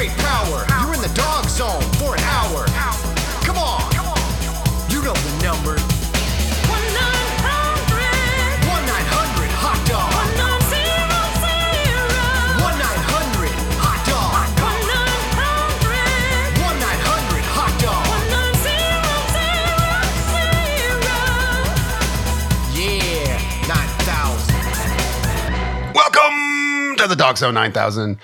hydrate power. You're in the dog zone for an hour. Come on. You know the number. 1 900 hot dog. 1 900 hot dog. 1 900 hot dog. Yeah, 9000. Welcome to the Dogg Zzone 9000,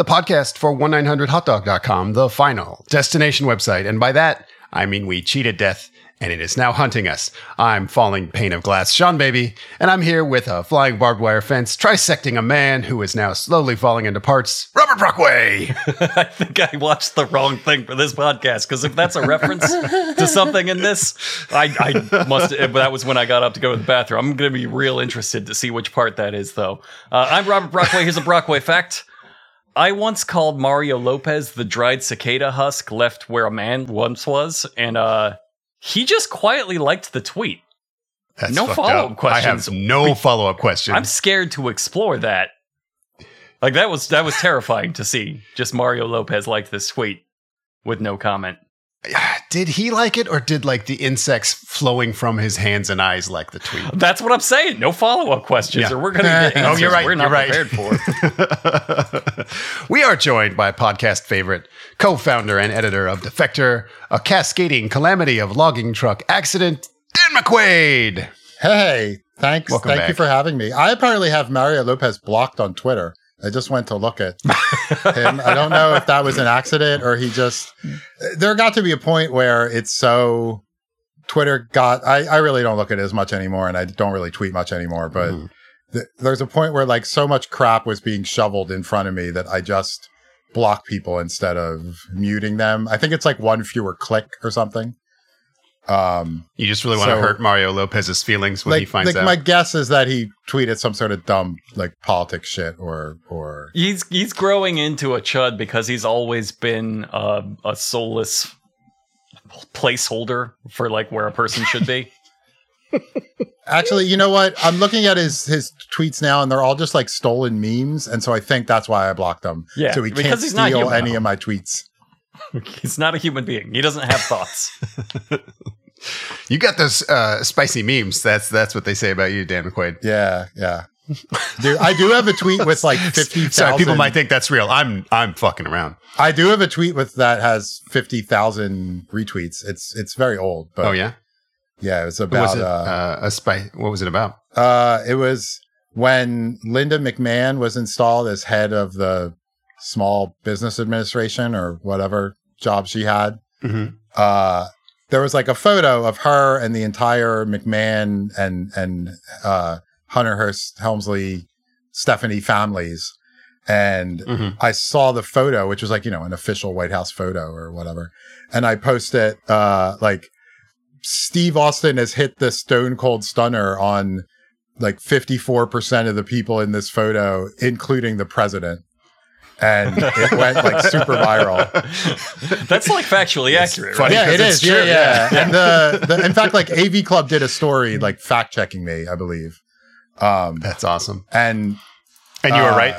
the podcast for 1900hotdog.com, the final destination website. And by that, I mean we cheated death and it is now hunting us. I'm falling pane of glass, Seanbaby, and I'm here with a flying barbed wire fence trisecting a man who is now slowly falling into parts, Robert Brockway. I think I watched the wrong thing for this podcast because if that's a reference to something in this, I, I must. That was when I got up to go to the bathroom. I'm going to be real interested to see which part that is, though. Uh, I'm Robert Brockway. Here's a Brockway fact. I once called Mario Lopez the dried cicada husk left where a man once was, and uh, he just quietly liked the tweet. That's No follow-up questions. I have no follow up questions. I'm scared to explore that. Like that was that was terrifying to see. Just Mario Lopez liked this tweet with no comment. did he like it, or did like the insects flowing from his hands and eyes like the tweet? That's what I'm saying. No follow up questions, Yeah. or we're going to get Oh, you're right, we're not you're right. prepared for. we are joined by podcast favorite, co founder and editor of Defector, a cascading calamity of logging truck accident, Dan McQuade. Hey, thanks. Welcome Thank back. you for having me. I apparently have Mario Lopez blocked on Twitter. I just went to look at him. I don't know if that was an accident or he just. There got to be a point where it's so. Twitter got. I, I really don't look at it as much anymore, and I don't really tweet much anymore. But Mhm. th- there's a point where like so much crap was being shoveled in front of me that I just block people instead of muting them. I think it's like one fewer click or something. Um, You just really want to hurt Mario Lopez's feelings when like, he finds like out. my guess is that he tweeted some sort of dumb like politics shit or or He's he's growing into a chud because he's always been uh, a soulless placeholder for like where a person should be. actually you know what i'm looking at his his tweets now and they're all just like stolen memes and so i think that's why i blocked them Yeah, so he can't steal any of my tweets he's not a human being. He doesn't have thoughts. you got those uh, spicy memes. That's that's what they say about you, Dan McQuade. yeah yeah Dude, i do have a tweet with like 50,000 Sorry, people might think that's real. I'm I'm fucking around. i do have a tweet with that has 50,000 retweets it's it's very old but oh yeah, yeah it was what was about it? uh, Uh, a spy. What was it about? Uh, it was when Linda McMahon was installed as head of the Small Business Administration or whatever job she had. Mhm. Uh, there was like a photo of her and the entire McMahon and and uh, Hunter Hearst Helmsley Stephanie families. And Mhm. I saw the photo, which was like, you know, an official White House photo or whatever. And I posted uh like Steve Austin has hit the stone cold stunner on like 54% of the people in this photo, including the president. And it went like super viral. That's like factually accurate, funny. right? Yeah, it because is. it's Yeah, true, yeah. yeah. And the, the in fact, like AV Club did a story like fact checking me, I believe. Um That's awesome. and And you were uh, right.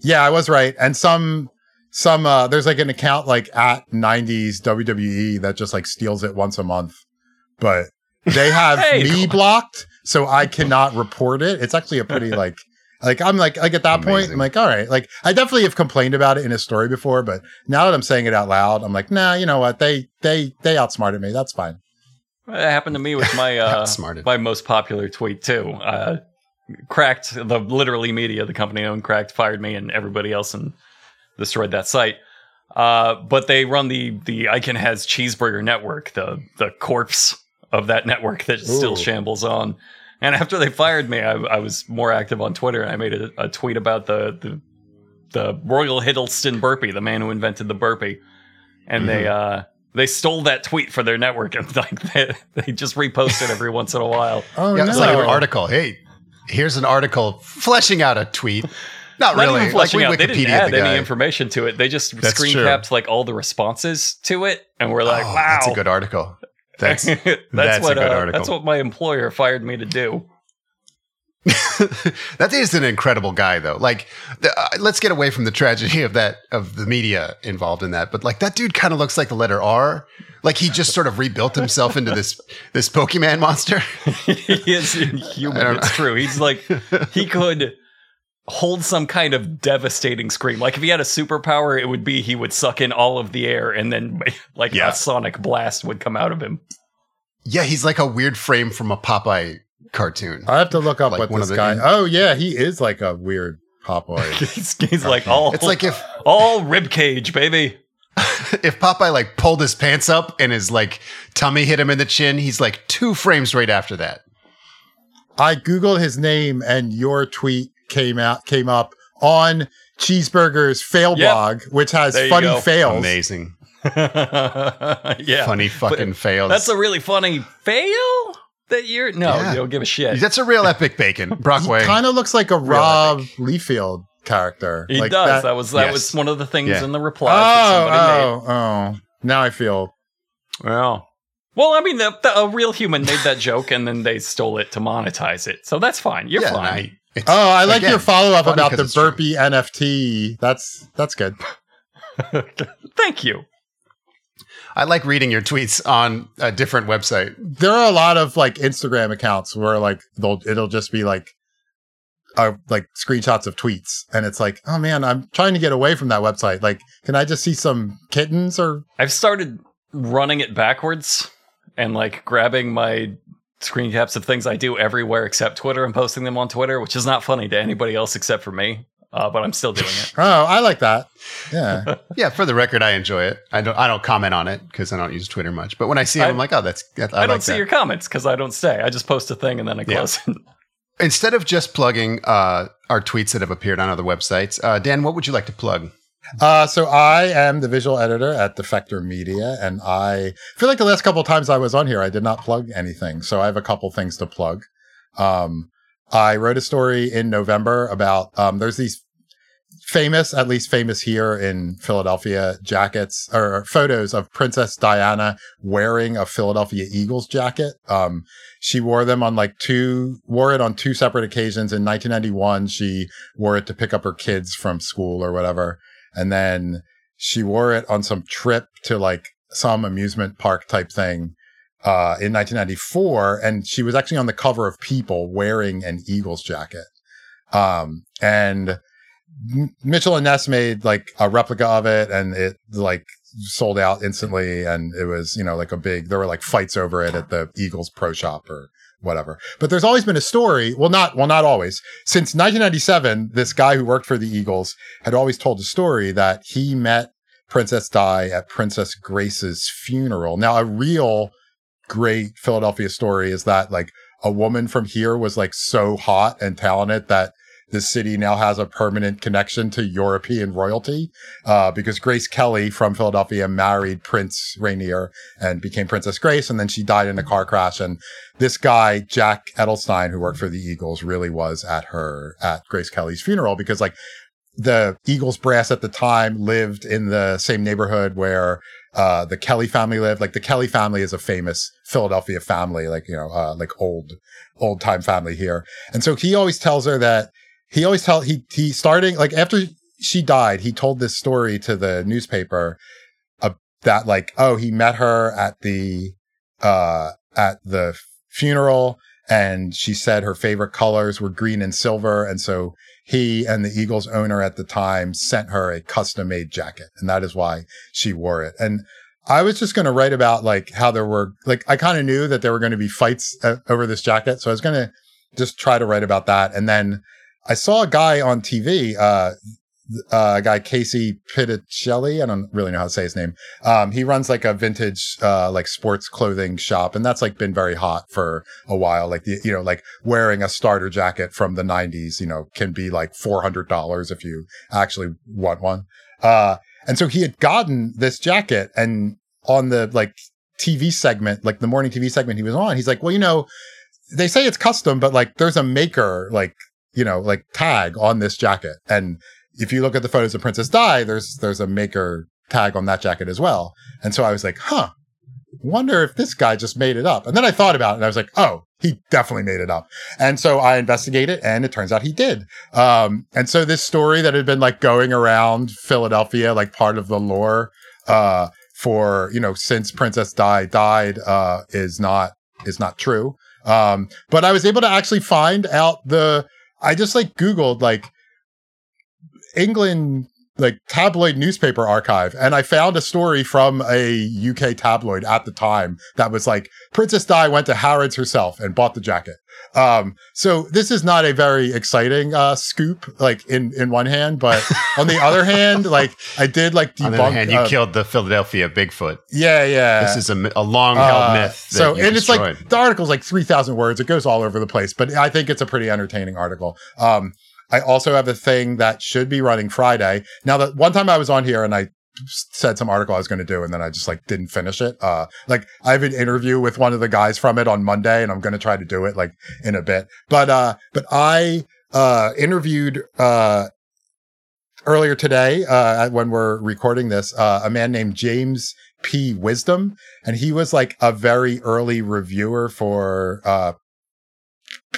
Yeah, I was right. And some some uh there's like an account like at 90s WWE that just like steals it once a month. But they have Hey, me blocked, so I cannot report it. It's actually a pretty like like I'm like like at that point, I'm like, all right, like I definitely have complained about it in a story before, but now that I'm saying it out loud, I'm like, nah, you know what? They they they outsmarted me. That's fine. It happened to me with my uh, Outsmarted. my most popular tweet too. Uh, cracked the literally media, the company I owned, cracked fired me and everybody else and destroyed that site. Uh, but they run the the I Can Has Cheezburger network, the the corpse of that network that still shambles on. And after they fired me, I, I was more active on Twitter and I made a, a tweet about the, the the Royal Huddleston Burpee, the man who invented the burpee. And they uh they stole that tweet for their network and like they, they just repost it every once in a while. Oh yeah, no. it's like an article. Hey, here's an article fleshing out a tweet. Not, Not really. even fleshing like out. we They didn't add the any information to it. They just That's screen true. capped like all the responses to it, and we're like, Oh, "Wow, that's a good article. That's that's, that's what uh, that's what my employer fired me to do." that is an incredible guy, though. Like, the, uh, let's get away from the tragedy of that of the media involved in that. But like, that dude kind of looks like the letter R. Like he just sort of rebuilt himself into this this Pokemon monster. he is inhuman. It's true. He's like he could hold some kind of devastating scream. Like if he had a superpower, it would be he would suck in all of the air and then like Yeah. a sonic blast would come out of him. yeah, he's like a weird frame from a Popeye cartoon. I have to look up Like what one this of the- guy. Oh yeah, he is like a weird Popeye. He's, he's like all It's like if all rib cage, baby. if Popeye like pulled his pants up and his like tummy hit him in the chin, he's like two frames right after that. I googled his name and your tweet came out came up on Cheezburger's fail Yep. blog, which has There funny go. fails. Amazing, yeah. funny fucking fails. That's a really funny fail that you're no, Yeah. you don't give a shit. That's a real epic bacon. Brockway. He kind of looks like a Rob Liefeld character. he like does. That, was that yes. was one of the things Yeah. in the replies that Oh, made. oh, oh. Now I feel Well, well, I mean, the, the, a real human made that joke, and then they stole it to monetize it. So that's fine. You're yeah, fine. I- it's- Oh, I like again, your follow up about the it's true. burpee NFT. That's that's good. Thank you. I like reading your tweets on a different website. There are a lot of like Instagram accounts where like they'll it'll just be like uh, like screenshots of tweets and it's like, "Oh man, I'm trying to get away from that website. Like, can I just see some kittens or I've started running it backwards and like grabbing my screen caps of things I do everywhere except Twitter and posting them on Twitter, which is not funny to anybody else except for me. Uh, but I'm still doing it. Oh, I like that. Yeah. Yeah, for the record, I enjoy it. I don't. I don't comment on it because I don't use Twitter much. But when I see it, I- I'm like, oh, that's. I, I, don't see that. your comments because I don't stay. I just post a thing and then I Yeah. close it. Instead of just plugging uh, our tweets that have appeared on other websites, uh, Dan, what would you like to plug? Uh, so I am the visual editor at Defector Media, and I feel like the last couple times I was on here, I did not plug anything. So I have a couple things to plug. Um, I wrote a story in November about um, there's these famous, at least famous here in Philadelphia, jackets or photos of Princess Diana wearing a Philadelphia Eagles jacket. Um, she wore them on like two, wore it on two separate occasions. In 1991, she wore it to pick up her kids from school or whatever. And then she wore it on some trip to like some amusement park type thing uh, in 1994. And she was actually on the cover of People wearing an Eagles jacket. Um, and Mitchell and Ness made like a replica of it and it like sold out instantly. And it was, you know, like a big, there were like fights over it at the Eagles pro shop or whatever. But there's always been a story. Well, not, well, not always. Since 1997, this guy who worked for the Eagles had always told a story that he met Princess Di at Princess Grace's funeral. Now, a real great Philadelphia story is that like a woman from here was like so hot and talented that the city now has a permanent connection to European royalty uh, because Grace Kelly from Philadelphia married Prince Rainier and became Princess Grace, and then she died in a car crash. And this guy, Jack Edelstein, who worked for the Eagles, really was at her at Grace Kelly's funeral because like the Eagles brass at the time lived in the same neighborhood where uh, the Kelly family lived. Like the Kelly family is a famous Philadelphia family, like, you know, uh, like old, old time family here. And so he always tells her that he always tell, he, he starting like after she died, he told this story to the newspaper uh, that like, oh, he met her at the, uh, at the funeral and she said her favorite colors were green and silver. And so he and the Eagles owner at the time sent her a custom made jacket. And that is why she wore it. And I was just going to write about like how there were, like, I kind of knew that there were going to be fights uh, over this jacket. So I was going to just try to write about that. And then I saw a guy on TV, uh, uh, a guy Casey Pitticelli. I don't really know how to say his name. Um, he runs like a vintage, uh, like sports clothing shop, and that's like been very hot for a while. Like the, you know, like wearing a starter jacket from the '90s, you know, can be like four hundred dollars if you actually want one. Uh, and so he had gotten this jacket, and on the like TV segment, like the morning TV segment he was on, he's like, well, you know, they say it's custom, but like there's a maker, like you know, like tag on this jacket, and if you look at the photos of Princess Di, there's there's a maker tag on that jacket as well. And so I was like, huh, wonder if this guy just made it up. And then I thought about it and I was like, oh, he definitely made it up. And so I investigated and it turns out he did. Um, and so this story that had been like going around Philadelphia, like part of the lore, uh, for, you know, since Princess Di died, uh, is not, is not true. Um, but I was able to actually find out the, I just like Googled like England like tabloid newspaper archive and I found a story from a UK tabloid at the time that was like Princess Di went to Harrods herself and bought the jacket. Um, so this is not a very exciting uh, scoop, like in in one hand, but on the other hand, like I did like debunk. On the other hand, you uh, killed the Philadelphia Bigfoot. yeah, yeah. This is a, a long held Uh, myth. So, and it's like the article's like three thousand words. It goes all over the place, but I think it's a pretty entertaining article. Um, I also have a thing that should be running Friday. Now, that one time I was on here and I said some article I was going to do, and then I just like didn't finish it. Uh, like I have an interview with one of the guys from it on Monday, and I'm going to try to do it like in a bit. But uh, but I uh interviewed uh earlier today uh when we're recording this uh a man named James P Wisdom and he was like a very early reviewer for uh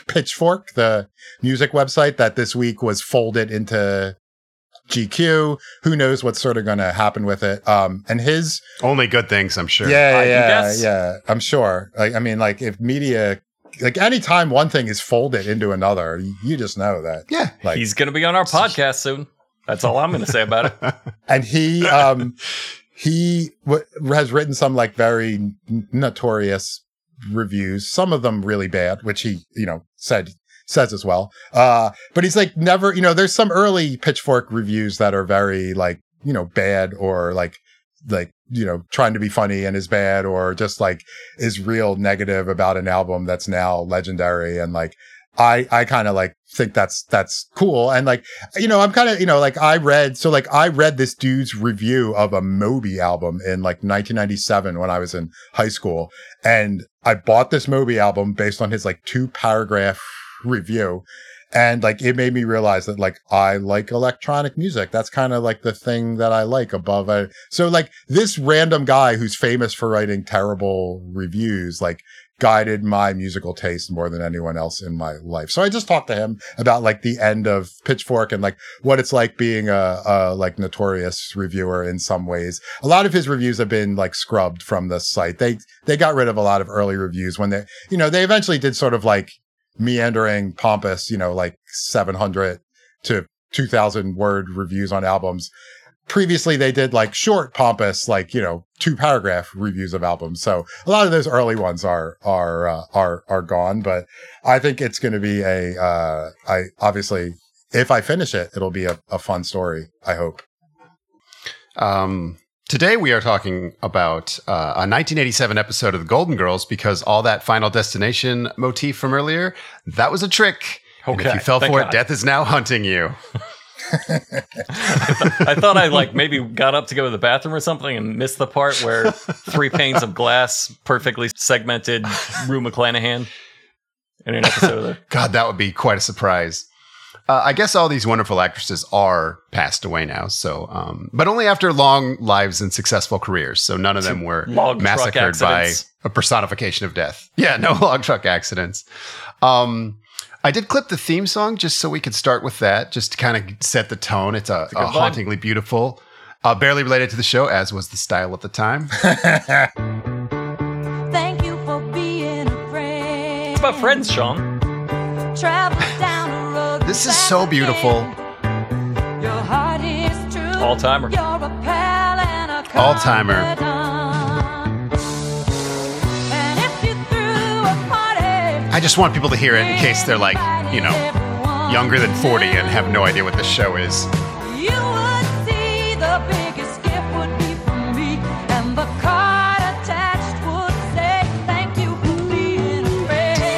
Pitchfork the music website that this week was folded into GQ who knows what's sort of going to happen with it um and his Only good things, I'm sure. yeah, I yeah, yeah. I'm sure. Like, I mean, like if media, like anytime one thing is folded into another, you, you just know that. Yeah. Like, He's going to be on our podcast soon. That's all I'm going to say about it. and he, um, he w- has written some like very n- notorious reviews. Some of them really bad, which he, you know, said says as well. Uh, but he's like never, you know, there's some early Pitchfork reviews that are very like, you know, bad or like, like, you know, trying to be funny and is bad or just like is real negative about an album that's now legendary. And like, I, I kind of like think that's, that's cool. And like, you know, I'm kind of, you know, like I read, so like I read this dude's review of a Moby album in like 1997 when I was in high school. And I bought this Moby album based on his like two paragraph review. And like it made me realize that like I like electronic music. That's kind of like the thing that I like above. I, so like this random guy who's famous for writing terrible reviews, like guided my musical taste more than anyone else in my life. So I just talked to him about like the end of Pitchfork and like what it's like being a, a like notorious reviewer in some ways. A lot of his reviews have been like scrubbed from the site. They they got rid of a lot of early reviews when they you know they eventually did sort of like meandering pompous, you know, like 700 to 2000 word reviews on albums. Previously, they did like short, pompous, like, you know, two paragraph reviews of albums. So a lot of those early ones are, are, uh, are, are gone, but I think it's going to be a, uh, I obviously, if I finish it, it'll be a, a fun story. I hope. Um, today we are talking about uh, a 1987 episode of The Golden Girls because all that Final Destination motif from earlier that was a trick. And if Okay, you fell thank for it, death is now hunting you. I thought I like maybe got up to go to the bathroom or something and missed the part where three panes of glass perfectly segmented Rue McClanahan in an episode of God, that would be quite a surprise. Uh, I guess all these wonderful actresses are passed away now. So, um, but only after long lives and successful careers. So none of them were massacred by a personification of death. Yeah, no log truck accidents. Um, I did clip the theme song just so we could start with that, just to kind of set the tone. It's a, good a vibe. hauntingly beautiful, uh, barely related to the show, as was the style at the time. Thank you for being a friend. It's about friends, Sean. Travel down the road. This is so beautiful. Your heart is true. All-timer. You're a pal I just want people to hear it in case they're like, you know, younger than 40 and have no idea what the show is. You would see the biggest gift would be from me, and the card attached would say, "Thank you for being friend."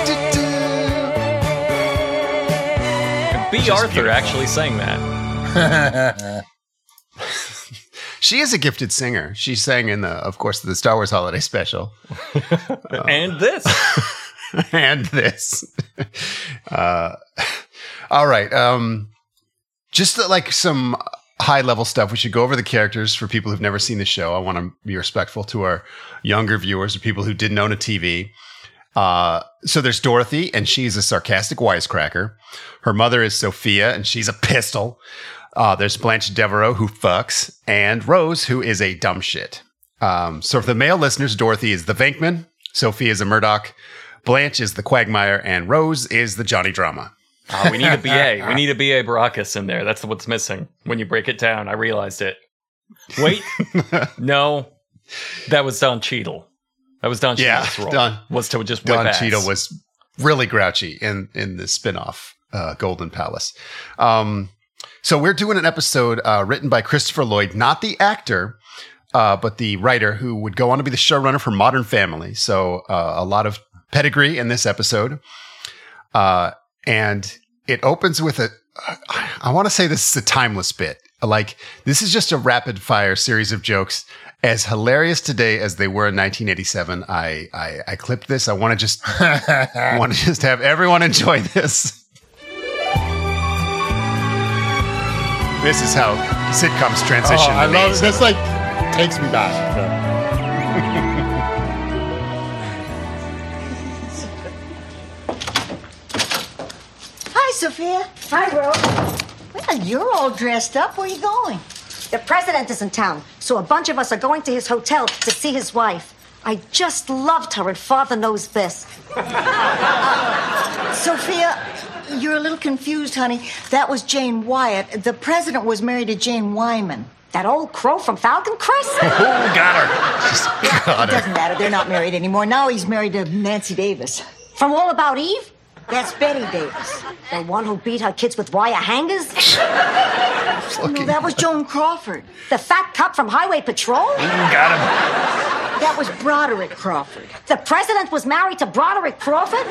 Bea Arthur actually sang that. She is a gifted singer. She sang in the, of course, the Star Wars Holiday Special, and this. and this. uh, all right, um, just uh, like some high level stuff. We should go over the characters for people who've never seen the show. I want to be respectful to our younger viewers or people who didn't own a TV. Uh, so there's Dorothy, and she's a sarcastic wisecracker. Her mother is Sophia, and she's a pistol. Uh, there's Blanche Devereaux, who fucks, and Rose, who is a dumb shit. Um, so for the male listeners, Dorothy is the Venkman, Sophia is a Murdock, Blanche is the Quagmire, and Rose is the Johnny Drama. Oh, we need a BA. We need a BA Baracus in there. That's what's missing. When you break it down, I realized it. Wait, no, that was Don Cheadle. That was Don Yeah, Cheadle's role. Don- was to just Don ass. Cheadle was really grouchy in in the spin-off uh, Golden Palace. Um, so we're doing an episode uh, written by Christopher Lloyd, not the actor, uh, but the writer who would go on to be the showrunner for Modern Family. So uh, a lot of pedigree in this episode, uh, and it opens with a. I want to say this is a timeless bit. Like this is just a rapid fire series of jokes. As hilarious today as they were in 1987, I I, I clipped this. I want to just want to just have everyone enjoy this. This is how sitcoms Oh, transition. I love This like takes me back. Sophia. Hi, Rose. Well, you're all dressed up. Where are you going? The president is in town, so a bunch of us are going to his hotel to see his wife. I just loved her, and father knows this. Sophia, you're a little confused, honey. That was Jane Wyatt. The president was married to Jane Wyman. That old crow from Falcon Crest? Ooh, got her. God, It doesn't matter. They're not married anymore. Now he's married to Nancy Davis. From All About Eve? That's Bette Davis. The one who beat her kids with wire hangers? No, that was Joan Crawford. The fat cop from Highway Patrol? Got him. That was Broderick Crawford. The president was married to Broderick Crawford?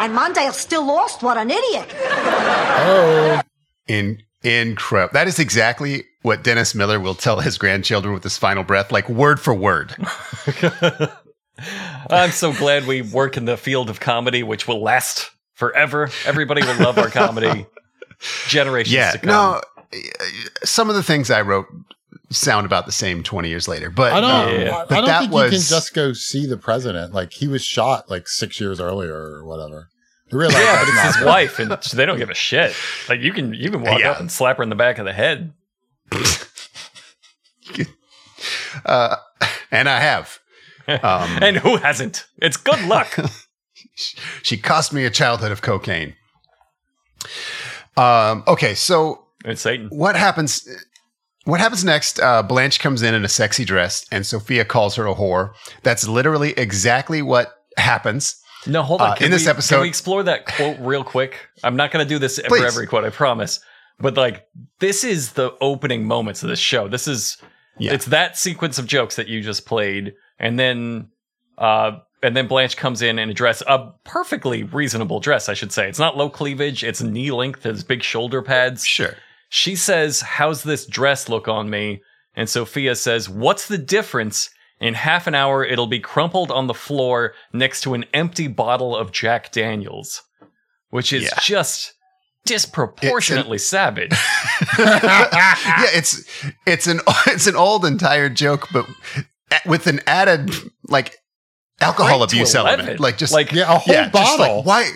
And Mondale still lost? What an idiot. Oh, in incredible. That is exactly what Dennis Miller will tell his grandchildren with his final breath, like word for word. I'm so glad we work in the field of comedy, which will last forever. Everybody will love our comedy. Generations Yeah, to come. no. Some of the things I wrote sound about the same 20 years later, but I don't. um, Yeah. I don't that think was you can just go see the president. Like he was shot like six years earlier or whatever. You realize Yeah, but it's not- his wife, and they don't give a shit. Like you can you can walk Yeah. up and slap her in the back of the head. uh, and I have. Um, And who hasn't? It's good luck. she cost me a childhood of cocaine. Um, okay, so it's Satan. what happens what happens next uh, blanche comes in in a sexy dress and sophia calls her a whore that's literally exactly what happens No, hold on. Uh, in this we- episode- can we explore that quote real quick? I'm not going to do this for Please. every quote, I promise. But like, this is the opening moments of this show. This is Yeah. it's that sequence of jokes that you just played, and then uh, and then Blanche comes in in a dress, a perfectly reasonable dress, I should say. It's not low cleavage. It's knee length. Has big shoulder pads. sure She says, How's this dress look on me? And Sophia says, What's the difference? In half an hour, it'll be crumpled on the floor next to an empty bottle of Jack Daniels, which is Yeah. just disproportionately savage. yeah it's it's an it's an old and tired joke but with an added like alcohol Right abuse element like just Like, yeah, a whole yeah, just bottle. like, why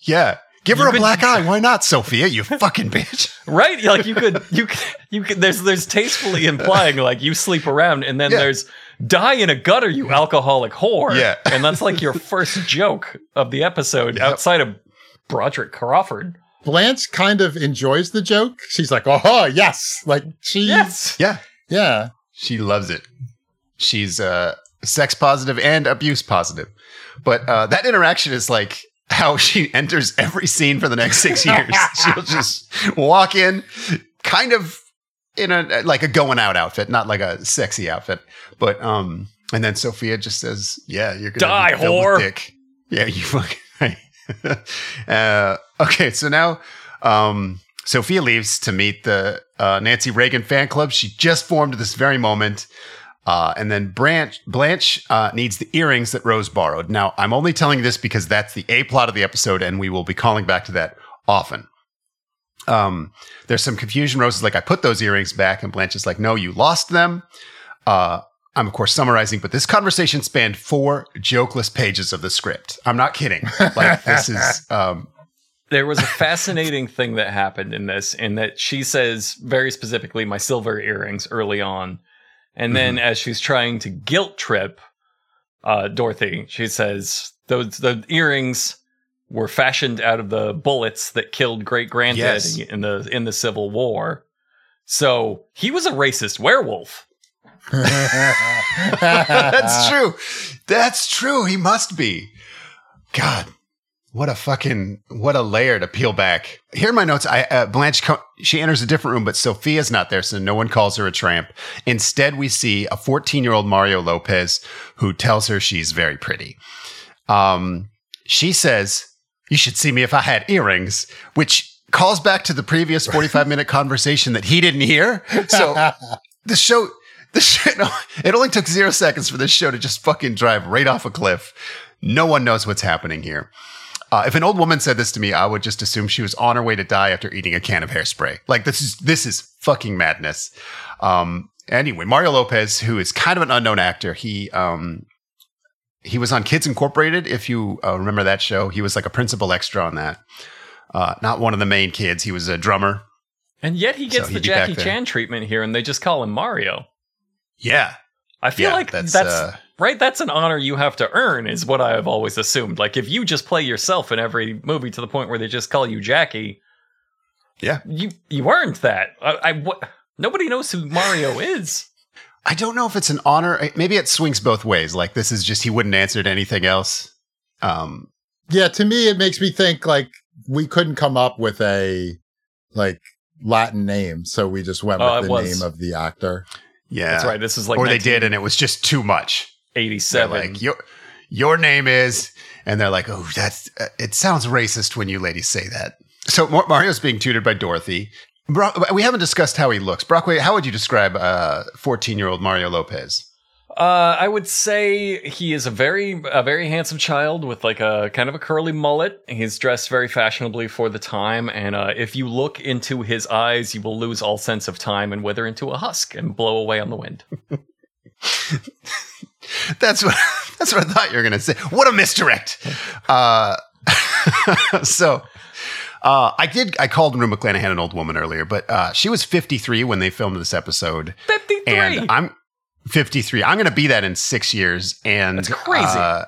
yeah give You her a could- black eye why not sophia you fucking bitch right? Like you could, you could, you could. There's, there's tastefully implying like you sleep around, and then Yeah. there's die in a gutter, you alcoholic whore. Yeah. and that's like your first joke of the episode outside of Broderick Crawford. Blanche kind of enjoys the joke. She's like, "Oh yes!" Like she, Yes, yeah yeah. She loves it. She's uh, sex positive and abuse positive. But uh, that interaction is like how she enters every scene for the next six years. She'll just walk in, kind of in a like a going out outfit, not like a sexy outfit. But um, and then Sophia just says, "Yeah, you're gonna Die, whore." dick. Yeah, you fucking." uh, okay, so now um, Sophia leaves to meet the uh, Nancy Reagan fan club. She just formed at this very moment. Uh, and then Branch, Blanche uh, needs the earrings that Rose borrowed. Now, I'm only telling you this because that's the A plot of the episode, and we will be calling back to that often. Um, there's some confusion. Rose is like, I put those earrings back. And Blanche is like, no, you lost them. Uh, I'm of course summarizing, but this conversation spanned four jokeless pages of the script. I'm not kidding. Like this is um, there was a fascinating thing that happened in this in that she says very specifically my silver earrings early on and then Mm-hmm. as she's trying to guilt trip uh, dorothy she says those the earrings were fashioned out of the bullets that killed great granddad Yes. in the in the civil war so he was a racist werewolf That's true. That's true. He must be. God, what a fucking what a layer to peel back. Here are my notes. I uh, Blanche co- she enters a different room, but Sophia's not there, so no one calls her a tramp. Instead, we see a 14 year old Mario Lopez who tells her she's very pretty. Um, she says, "You should see me if I had earrings," which calls back to the previous 45 minute conversation that he didn't hear. So the show the show it only took zero seconds for this show to just fucking drive right off a cliff no one knows what's happening here uh, if an old woman said this to me i would just assume she was on her way to die after eating a can of hairspray. Like this is this is fucking madness. Um anyway mario lopez who is kind of an unknown actor he um he was on kids incorporated if you uh, remember that show. He was like a principal extra on that. Uh, not one of the main kids. He was a drummer. And yet he gets So the he'd be back jackie chan treatment here and they just call him mario. Yeah. I feel Yeah, like that's, that's, uh, right. That's an honor you have to earn, is what I've always assumed. Like if you just play yourself in every movie to the point where they just call you Jackie, yeah you you earned that. I, I what, nobody knows who Mario is. I don't know if it's an honor. Maybe it swings both ways. Like this is just he wouldn't answer to anything else. Um, yeah, to me, it makes me think like we couldn't come up with a like Latin name, so we just went Oh, with it the was. name of the actor. yeah, That's right. This is like or they did, and it was just too much. They're eighty-seven. like your your name is, and they're like, oh, that's uh, it sounds racist when you ladies say that. So Mario's being tutored by Dorothy. Bro- we haven't discussed how he looks. Brockway, how would you describe uh, 14 year old Mario Lopez? Uh, I would say he is a very a very handsome child with like a kind of a curly mullet. He's dressed very fashionably for the time, and uh, if you look into his eyes, you will lose all sense of time and wither into a husk and blow away on the wind. That's what that's what I thought you were gonna say. What a misdirect. Uh, so uh, I did I called Rue McClanahan an old woman earlier, but uh, she was 53 when they filmed this episode. Fifty-three. And I'm 53. I'm gonna be that in six years. And That's crazy. uh,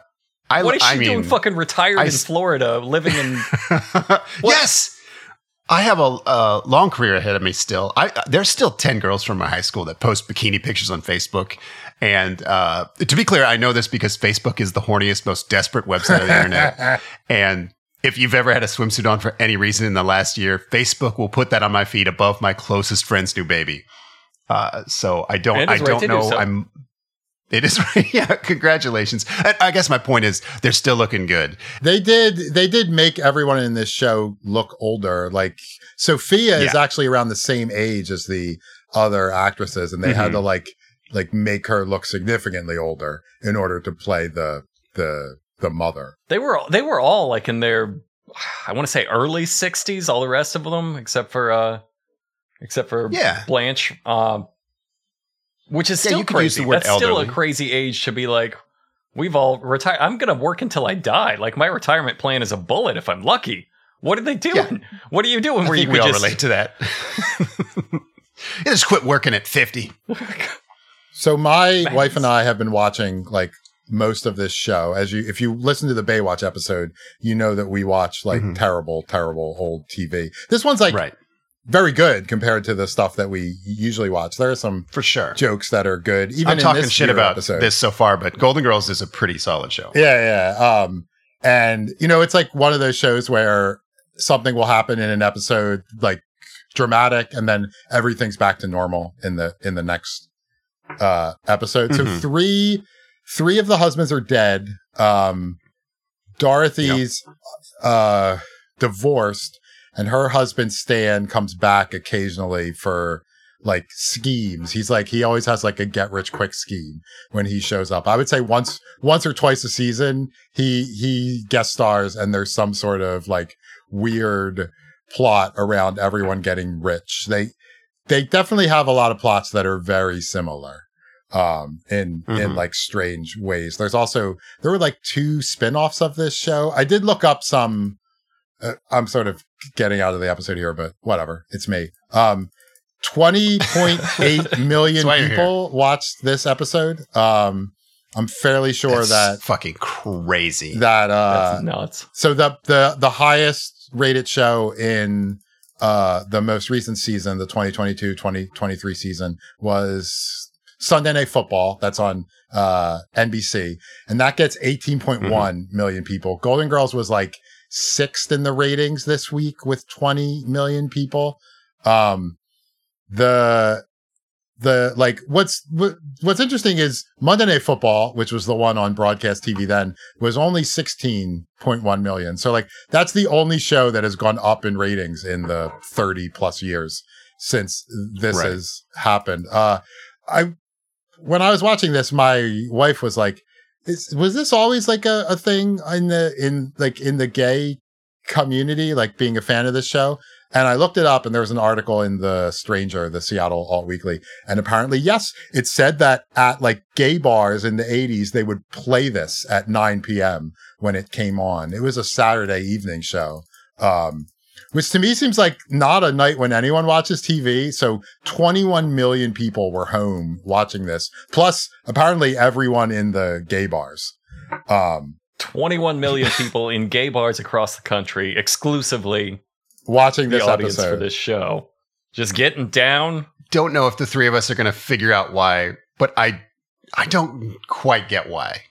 I, what is she I mean, doing? Fucking retired I in Florida, living in. yes. I have a, a long career ahead of me still. I there's still 10 girls from my high school that post bikini pictures on Facebook. And uh, to be clear, I know this because Facebook is the horniest, most desperate website on the internet. And if you've ever had a swimsuit on for any reason in the last year, Facebook will put that on my feed above my closest friend's new baby. Uh, so I don't, I right don't to do know. so. I'm. It is right. Yeah, congratulations. And I guess my point is they're still looking good. They did they did make everyone in this show look older. Like Sophia is actually around the same age as the other actresses, and they had Mhm. to like like make her look significantly older in order to play the the the mother. They were they were all like in their, I want to say early sixties. All the rest of them, except for uh, except for Yeah. Blanche. Um, which is Yeah, still you could use crazy. the word That's still a crazy age to be like. We've all retired. I'm gonna work until I die. Like my retirement plan is a bullet if I'm lucky. What are they doing? What are you doing? I where think you we all just relate to that. just quit working at 50. So my wife and I have been watching like most of this show. As you, if you listen to the Baywatch episode, you know that we watch like Mhm. terrible, terrible old TV. This one's like right. very good compared to the stuff that we usually watch. There are some For sure. jokes that are good. Even I'm in talking shit about episode. this so far, but Golden Girls is a pretty solid show. Yeah, yeah. Um, and you know, it's like one of those shows where something will happen in an episode, like dramatic, and then everything's back to normal in the in the next uh episode. So Mhm. three three of the husbands are dead. Um, Dorothy's uh divorced, and her husband Stan comes back occasionally for like schemes. He's like he always has like a get rich quick scheme when he shows up. I would say once once or twice a season he he guest stars and there's some sort of like weird plot around everyone getting rich. They they definitely have a lot of plots that are very similar. um in in Mhm. like strange ways there's also there were like two spin-offs of this show i did look up some uh, i'm sort of getting out of the episode here but whatever it's me um 20.8 million That's why people watched this episode um i'm fairly sure That's that fucking crazy. that uh That's nuts. so the the the highest rated show in uh the most recent season, the 2022-2023 season was Sunday Night Football. That's on uh NBC. And that gets 18.1 million people. Golden Girls was like sixth in the ratings this week with 20 million people. Um the the like what's what, what's interesting is Monday Night Football, which was the one on broadcast TV then, was only 16.1 million. So like that's the only show that has gone up in ratings in the 30 plus years since this Right. has happened. Uh I when I was watching this, my wife was like, is, was this always like a, a thing in the in like in the gay community, like being a fan of this show? And I looked it up and there was an article in the Stranger, the Seattle Alt Weekly. And apparently, yes, it said that at like gay bars in the 80s, they would play this at 9 p.m. when it came on. It was a Saturday evening show. Um, which to me seems like not a night when anyone watches TV. So 21 million people were home watching this, plus apparently everyone in the gay bars. Um, 21 million people in gay bars across the country exclusively watching the this audience episode. for this show. Just getting down. don't know if the three of us are going to figure out why, but I I don't quite get why.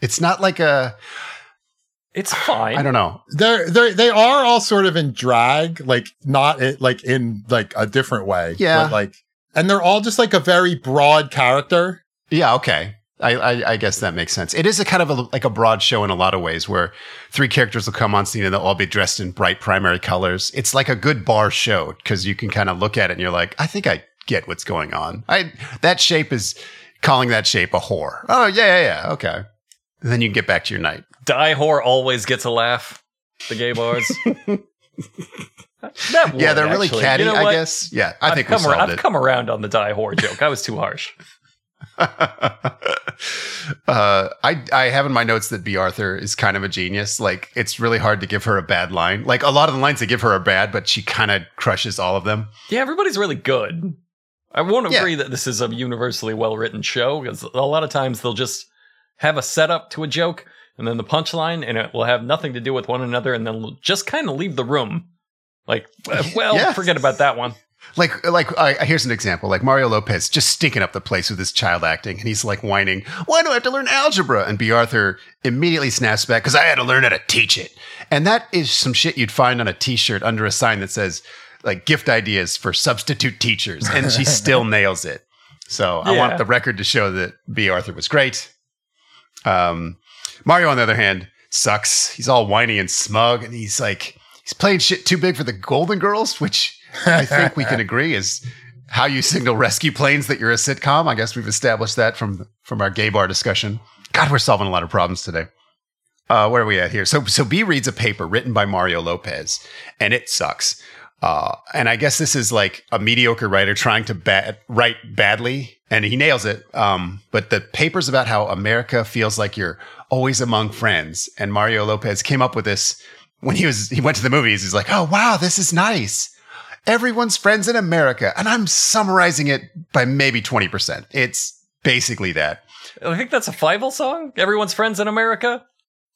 It's not like a It's fine. I don't know. they're they they are all sort of in drag, like not it, like in like a different way. Yeah. but like, and they're all just like a very broad character. Yeah, okay. I, I, I guess that makes sense. It is a kind of a, like a broad show in a lot of ways, where three characters will come on scene and they'll all be dressed in bright primary colors. It's like a good bar show because you can kind of look at it and you're like, I think I get what's going on. I that shape is calling that shape a whore. Oh yeah, yeah, yeah. Okay. And then you can get back to your night. Die whore always gets a laugh. The gay bars. yeah, they're really actually. catty. You know I guess. Yeah, I I've think we come, ar- solved I've it. come around on the die whore joke. I was too harsh. uh, I I have in my notes that Bea Arthur is kind of a genius. Like it's really hard to give her a bad line. Like a lot of the lines they give her are bad, but she kind of crushes all of them. Yeah, everybody's really good. I won't Yeah. agree that this is a universally well written show because a lot of times they'll just have a setup to a joke and then the punchline, and it will have nothing to do with one another, and then just kind of leave the room. Like, well, Yes. forget about that one. Like like uh, here's an example. Like Mario Lopez just stinking up the place with his child acting, and he's like whining, "Why do I have to learn algebra?" And Bea Arthur immediately snaps back because I had to learn how to teach it. And that is some shit you'd find on a T-shirt under a sign that says like gift ideas for substitute teachers, and she still nails it. So I want the record to show that Bea Arthur was great. Um, Mario, on the other hand, sucks. He's all whiny and smug, and he's like he's playing shit too big for the Golden Girls, which I think we can agree is how you signal rescue planes that you're a sitcom. I guess we've established that from from our gay bar discussion. God, we're solving a lot of problems today. Uh, where are we at here? So, so Bea reads a paper written by Mario Lopez, and it sucks. Uh, and I guess this is like a mediocre writer trying to ba- write badly, and he nails it. Um, but the paper's about how America feels like you're always among friends, and Mario Lopez came up with this when he was he went to the movies. He's like, "Oh wow, this is nice. Everyone's friends in America," and I'm summarizing it by maybe twenty percent. It's basically that. I think that's a Fievel song. Everyone's friends in America.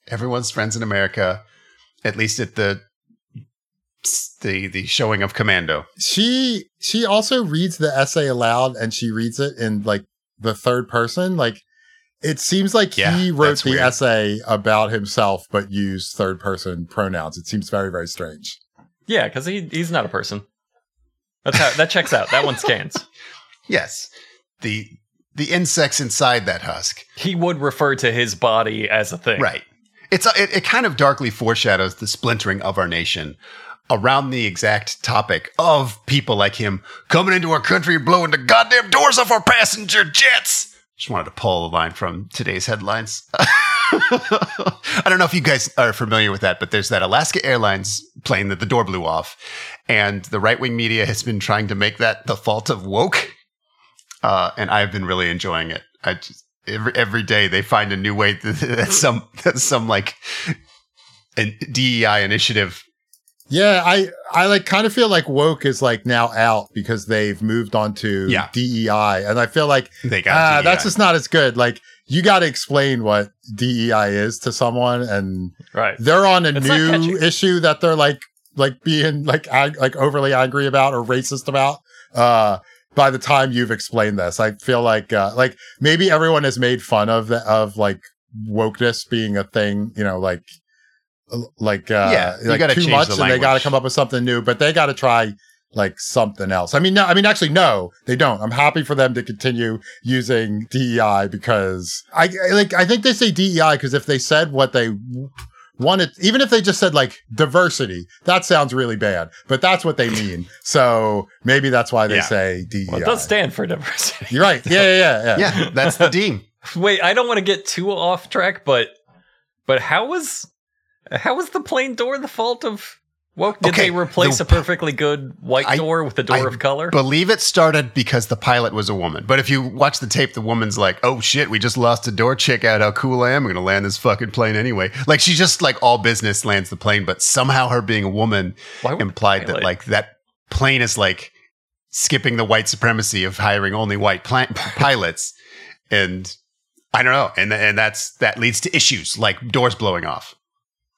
everyone's friends in America, at least at the the the showing of Commando. She she also reads the essay aloud and she reads it in like the third person. Like it seems like Yeah, he wrote the weird. essay about himself but used third person pronouns. It seems very very strange. Yeah, because he he's not a person. That's how that checks out. That one scans. Yes, the the insects inside that husk. He would refer to his body as a thing. Right. It's it, it kind of darkly foreshadows the splintering of our nation around the exact topic of people like him coming into our country blowing the goddamn doors off our passenger jets. Just wanted to pull a line from today's headlines. I don't know if you guys are familiar with that, but there's that Alaska Airlines plane that the door blew off, and the right wing media has been trying to make that the fault of woke. uh, and I've been really enjoying it. I just every every day they find a new way that, that some that some like a DEI initiative. Yeah, I I like kind of feel like woke is like now out because they've moved on to Yeah. DEI, and I feel like They got ah, that's just not as good. Like you got to explain what DEI is to someone, and Right. they're on a It's new issue that they're like like being like ag- like overly angry about or racist about. Uh, by the time you've explained this, I feel like uh, like maybe everyone has made fun of the, of like wokeness being a thing. You know, like like uh, Yeah, you like gotta too much, the and they got to come up with something new. But they got to try like something else. I mean, no, I mean, actually, no, they don't. I'm happy for them to continue using DEI because I, I like. I think they say DEI because if they said what they wanted, even if they just said like diversity, that sounds really bad. But that's what they mean. so maybe that's why they Yeah. say DEI. Well, it does stand for diversity. You're right. Yeah, yeah, yeah. yeah. Yeah, that's the deem. Wait, I don't want to get too off track, but but how was how was the plane door the fault of well, did Okay, they replace the- a perfectly good white I- door with a door I of color? Believe it started because the pilot was a woman. But if you watch the tape, the woman's like, "Oh shit, we just lost a door. Check out how cool I am. I'm gonna land this fucking plane anyway." Like she just like all business lands the plane, but somehow her being a woman implied that like that plane is like skipping the white supremacy of hiring only white pla- pilots, and I don't know, and and that's that leads to issues like doors blowing off.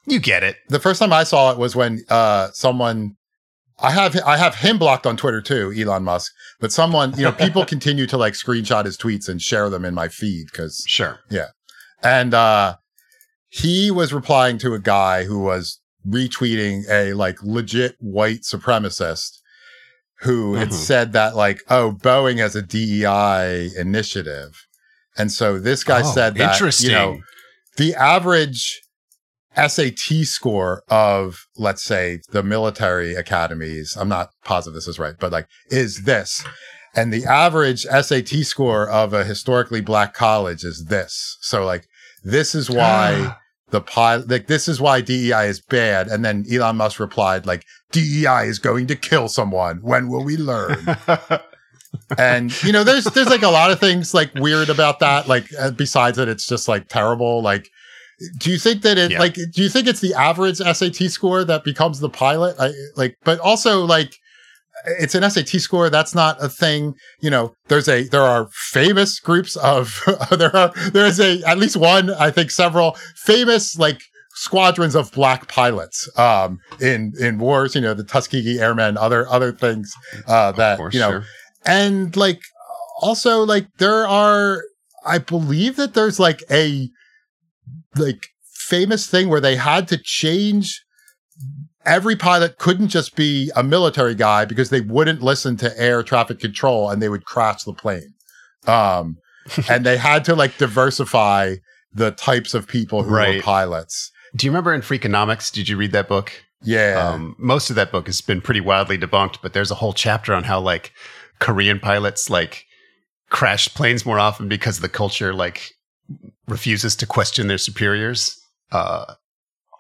You get it. the first time I saw it was when uh someone I have I have him blocked on Twitter too, Elon Musk. But someone, you know, people continue to like screenshot his tweets and share them in my feed because Sure. Yeah. And uh he was replying to a guy who was retweeting a like legit white supremacist who had Mhm. said that like, oh, Boeing has a DEI initiative. And so this guy Oh, said that interesting. you know the average SAT score of, let's say, the military academies, I'm not positive this is right, but like, is this. And the average SAT score of a historically black college is this. So, like, this is why the pilot, like, this is why DEI is bad. And then Elon Musk replied, like, DEI is going to kill someone. When will we learn? and you know there's there's like a lot of things like weird about that like uh, besides that it's just like terrible like do you think that it Yeah. like do you think it's the average SAT score that becomes the pilot I, like but also like it's an SAT score that's not a thing you know there's a there are famous groups of there are there is a at least one I think several famous like squadrons of black pilots um in in wars you know the Tuskegee Airmen other other things uh that course, you know sure. and like also like there are i believe that there's like a like famous thing where they had to change every pilot couldn't just be a military guy because they wouldn't listen to air traffic control and they would crash the plane um and they had to like diversify the types of people who were pilots Do you remember in Freakonomics? Did you read that book? yeah Um, most of that book has been pretty wildly debunked, but there's a whole chapter on how like Korean pilots like crash planes more often because the culture like refuses to question their superiors. Uh,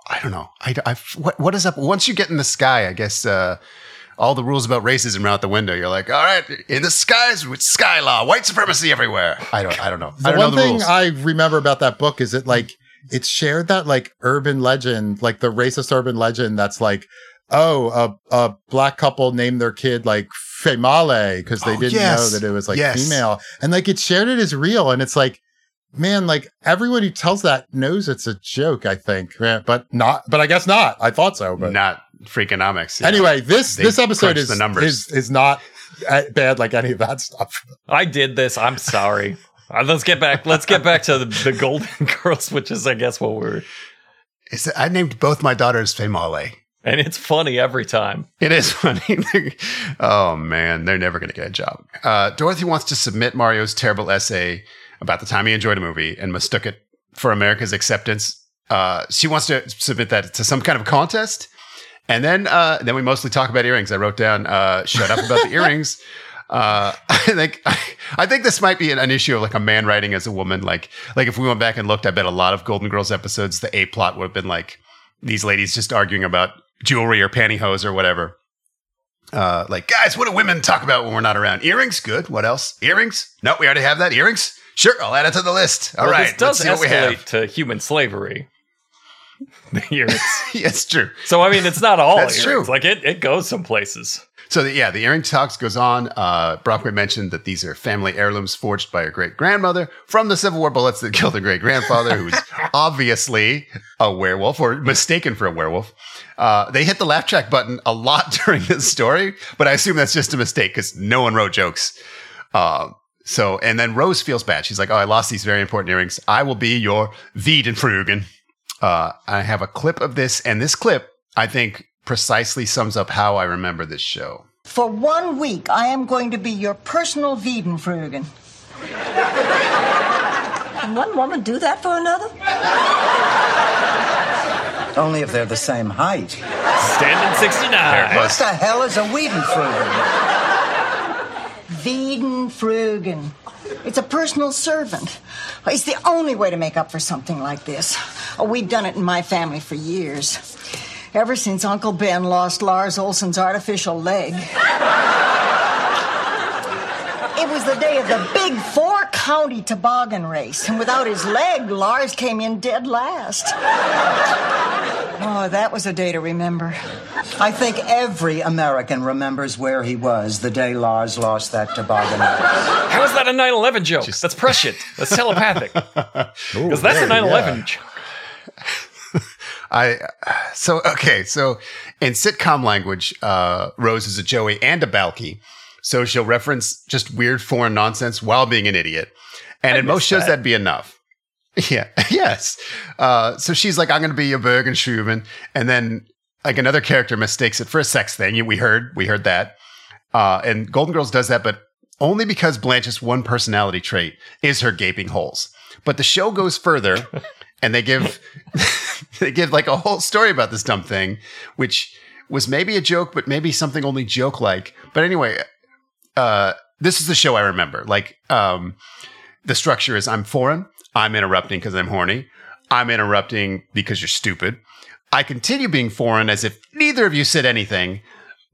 I don't know. I, I what, what is up? Once you get in the sky, I guess uh, all the rules about racism are out the window. You're like, all right, in the skies with sky law, white supremacy everywhere. I don't. I don't know. The I don't one know the thing rules. I remember about that book is it like it shared that like urban legend, like the racist urban legend that's like, oh, a, a black couple named their kid like Female because they Oh, didn't yes. know that it was like Yes. female. And like it shared it as real. And it's like, man, like everyone who tells that knows it's a joke, I think. Yeah, But not, but I guess not. I thought so. But not Freakonomics. yeah. anyway, this They this episode is, the numbers. is is not bad like any of that stuff. I did this. I'm sorry. Uh, let's get back. Let's get back to the, the Golden Girls, which is, I guess, what we're. Is it- I named both my daughters Female. And it's funny every time. It is funny. oh man, they're never going to get a job. Uh, Dorothy wants to submit Mario's terrible essay about the time he enjoyed a movie and mistook it for America's acceptance. Uh, she wants to submit that to some kind of contest, and then uh, then we mostly talk about earrings. I wrote down uh, "shut up about the earrings." Uh, I think I think this might be an, an issue of like a man writing as a woman. Like like if we went back and looked, I bet a lot of Golden Girls episodes, the A plot would have been like these ladies just arguing about jewelry or pantyhose or whatever. Uh, like, guys, what do women talk about when we're not around? Earrings? Good. What else? Earrings? No, we already have that. Earrings? Sure, I'll add it to the list. All Well, right, does let's see what we have. escalate to human slavery. The earrings. yes, true. so I mean, it's not all That's earrings. true. Like it, it goes some places. So the, yeah, the earring talks goes on. Uh, Brockway mentioned that these are family heirlooms forged by her great grandmother from the Civil War bullets that killed her great grandfather, who's obviously a werewolf or mistaken for a werewolf. Uh, they hit the laugh track button a lot during this story, but I assume that's just a mistake because no one wrote jokes. Um, so, and then Rose feels bad. She's like, "Oh, I lost these very important earrings. I will be your Wiedenfrugen." Uh, I have a clip of this, and this clip, I think, precisely sums up how I remember this show. For one week, I am going to be your personal Wiedenfrugen. Can one woman do that for another? Only if they're the same height. Standing 69. What the hell is a Wiedenfrugen? Wiedenfrugen. It's a personal servant. It's the only way to make up for something like this. Oh, we've done it in my family for years. Ever since Uncle Ben lost Lars Olson's artificial leg. It was the day of the big four county toboggan race, and without his leg, Lars came in dead last. Oh, that was a day to remember. I think every American remembers where he was the day Lars lost that toboggan race. How is that a 9 11 joke? That's prescient. That's telepathic. Because that's a 9 11 joke. I so okay. So in sitcom language, uh, Rose is a Joey and a Balki, so she'll reference just weird foreign nonsense while being an idiot. And in most shows, that. that'd be enough. Yeah. yes. Uh, so she's like, "I'm going to be a Bergenstuben," and then like another character mistakes it for a sex thing. We heard we heard that. Uh, and Golden Girls does that, but only because Blanche's one personality trait is her gaping holes. But the show goes further, and they give they give like a whole story about this dumb thing, which was maybe a joke, but maybe something only joke like. But anyway, uh, this is the show I remember. Like, um, the structure is I'm foreign, I'm interrupting because I'm horny, I'm interrupting because you're stupid. I continue being foreign as if neither of you said anything.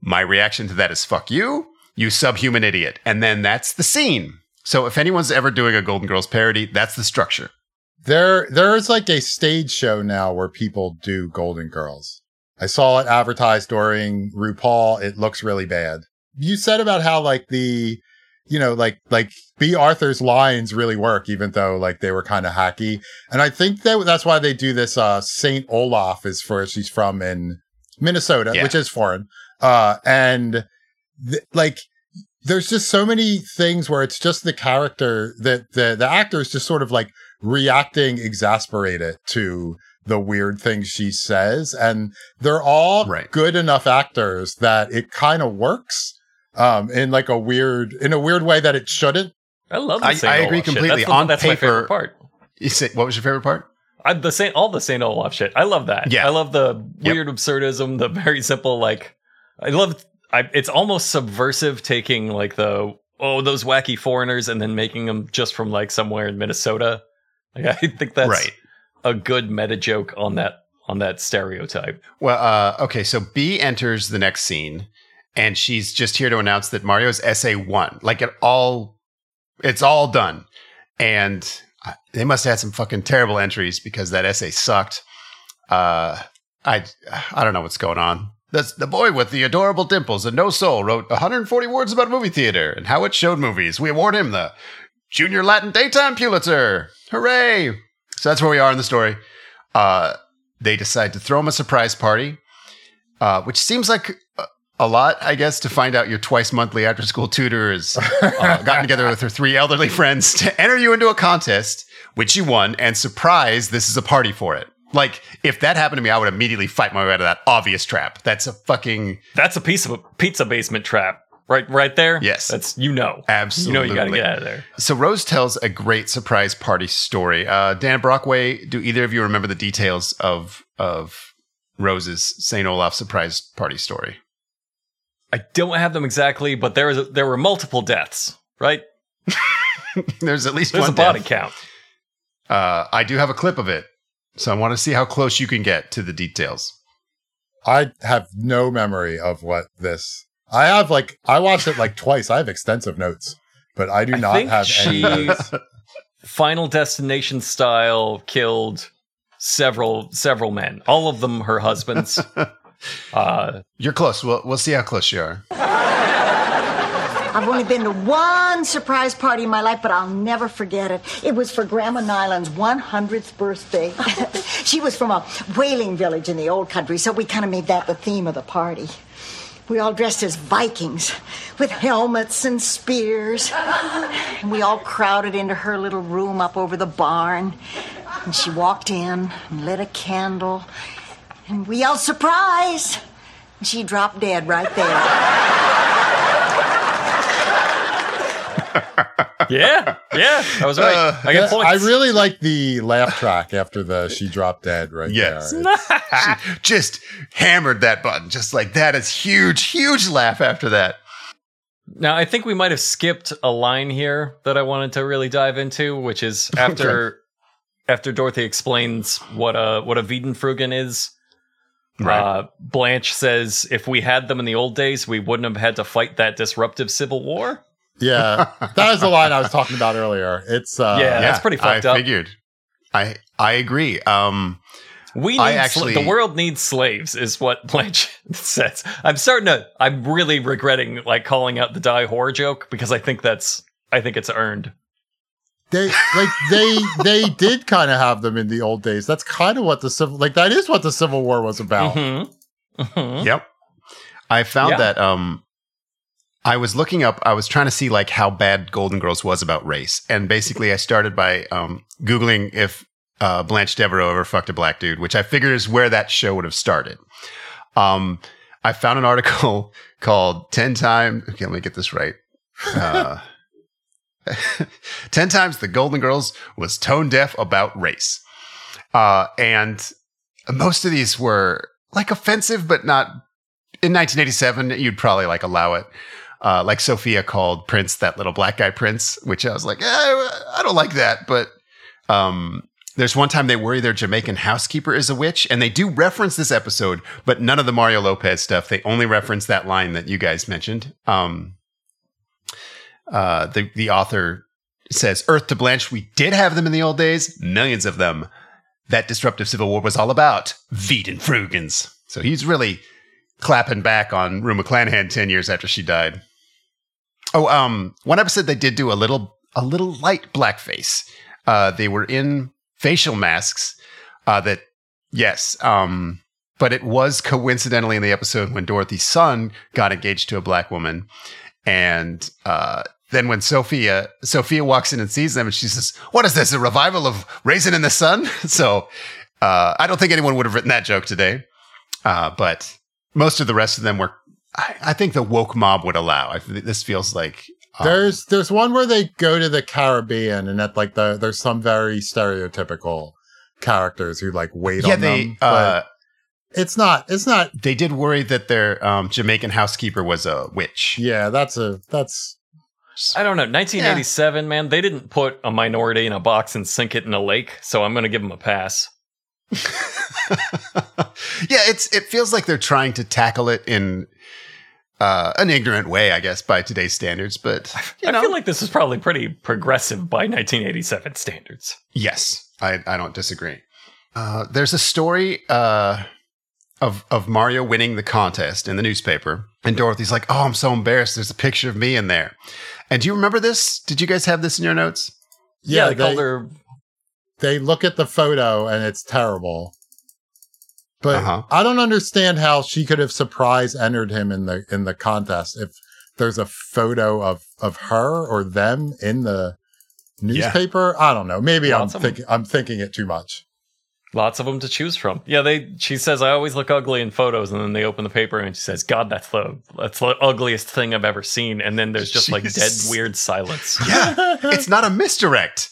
My reaction to that is fuck you, you subhuman idiot. And then that's the scene. So if anyone's ever doing a Golden Girls parody, that's the structure. There, there is like a stage show now where people do Golden Girls. I saw it advertised during RuPaul. It looks really bad. You said about how like the, you know, like like Bea Arthur's lines really work, even though like they were kind of hacky. And I think that that's why they do this. Uh, Saint Olaf is where she's from in Minnesota, Yeah. which is foreign. Uh, and th- like there's just so many things where it's just the character that the the actor is just sort of like reacting exasperated to the weird things she says and they're all Right. good enough actors that it kind of works um in like a weird in a weird way that it shouldn't I love the I- Saint I agree Olaf shit. completely. That's, the, On that's my paper- favorite part. You say, what was your favorite part? I, the Saint, all the Saint Olaf shit. I love that. Yeah. I love the Yep. weird absurdism, the very simple, like, I love, I, it's almost subversive taking like the, oh, those wacky foreigners and then making them just from like somewhere in Minnesota. Like, I think that's Right. a good meta joke on that, on that stereotype. Well, uh, okay, so Bea enters the next scene, and she's just here to announce that Mario's essay won. Like it all, it's all done, and uh, they must have had some fucking terrible entries because that essay sucked. Uh, I I don't know what's going on. That's the boy with the adorable dimples and no soul wrote 140 words about movie theater and how it showed movies. We award him the Junior Latin Daytime Pulitzer. Hooray! So that's where we are in the story. Uh, they decide to throw him a surprise party, uh, which seems like a- lot, I guess, to find out your twice monthly after school tutor has uh, gotten together with her three elderly friends to enter you into a contest, which you won, and surprise, this is a party for it. Like, if that happened to me, I would immediately fight my way out of that obvious trap. That's a fucking That's a piece of a pizza basement trap. Right, right there. Yes. that's you know, Absolutely. You know, you got to get out of there. So Rose tells a great surprise party story. Uh, Dan Brockway, do either of you remember the details of of Rose's Saint Olaf surprise party story? I don't have them exactly, but there a, there were multiple deaths. Right, There's at least there's one a body count. Uh, I do have a clip of it, so I want to see how close you can get to the details. I have no memory of what this I have like I watched it like twice. I have extensive notes, but I do I not have she any notes. Final Destination style killed several several men. All of them her husbands. uh, You're close. We'll we'll see how close you are. I've only been to one surprise party in my life, but I'll never forget it. It was for Grandma Nyland's 100th birthday. she was from a whaling village in the old country, so we kind of made that the theme of the party. We all dressed as Vikings with helmets and spears. And we all crowded into her little room up over the barn. And she walked in and lit a candle. And we yelled, Surprise! And she dropped dead right there. yeah, yeah, I was right. Uh, I get I really like the laugh track after the she dropped dead right Yes. there. It's- She just hammered that button, just like that is huge, huge laugh after that. Now, I think we might have skipped a line here that I wanted to really dive into, which is after after Dorothy explains what a what a Wiedenfrugen is. Uh, Blanche says, "If we had them in the old days, we wouldn't have had to fight that disruptive civil war." yeah, that is the line I was talking about earlier. It's uh, Yeah. that's pretty fucked I up. figured. I I agree. Um, We need I sla- actually- the world needs slaves, is what Blanche says. I'm starting to. I'm really regretting like calling out the die whore joke because I think that's. I think it's earned. They like they they did kind of have them in the old days. That's kind of what the civil like that is what the Civil War was about. Mhm. Mhm. Yep. I found Yeah. that um I was looking up I was trying to see like how bad Golden Girls was about race. And basically I started by um googling if uh Blanche Devereaux ever fucked a black dude, which I figured is where that show would have started. Um I found an article called 10 times okay, let me get this right. Uh 10 times the Golden Girls was tone deaf about race. Uh and most of these were like offensive, but not in 1987. You'd probably like allow it. Uh, like Sophia called Prince that little black guy Prince, which I was like, eh, I don't like that. But um, there's one time they worry their Jamaican housekeeper is a witch, and they do reference this episode, but none of the Mario Lopez stuff. They only reference that line that you guys mentioned. Um, uh, the the author says, "Earth to Blanche, we did have them in the old days, millions of them." that disruptive civil war was all about. Wiedenfrugens. So he's really clapping back on Rue McClanahan 10 years after she died. Oh, um, one episode they did do a little, a little light blackface. Uh, they were in facial masks, uh, that, yes, um, but it was coincidentally in the episode when Dorothy's son got engaged to a black woman. And, uh, then when Sophia Sophia walks in and sees them and she says, "What is this? A revival of Raisin in the Sun?" So uh, I don't think anyone would have written that joke today, uh, but most of the rest of them were. I, I think the woke mob would allow. I, this feels like um, There's there's one where they go to the Caribbean and at like the there's some very stereotypical characters who like wait yeah on they them. uh, it's not it's not they did worry that their um, Jamaican housekeeper was a witch. yeah, that's a that's I don't know. 1987, man, they didn't put a minority in a box and sink it in a lake, so I'm going to give them a pass. yeah, it's it feels like they're trying to tackle it in uh, an ignorant way, I guess, by today's standards. But you I know, feel like this is probably pretty progressive by 1987 standards. Yes, I, I don't disagree. Uh, there's a story uh, of of Mario winning the contest in the newspaper, and Dorothy's like, "Oh, I'm so embarrassed. There's a picture of me in there." And do you remember this? Did you guys have this in your notes? Yeah, yeah, they, they, her. they look at the photo and it's terrible. But Uh-huh. I don't understand how she could have surprise entered him in the in the contest if there's a photo of of her or them in the newspaper. I don't know. Maybe Lots I'm thinking I'm thinking it too much. Lots of them to choose from. Yeah, they. She says I always look ugly in photos, and then they open the paper and she says, "God, that's the that's the ugliest thing I've ever seen." And then there's just like dead, weird silence. Yeah, it's not a misdirect.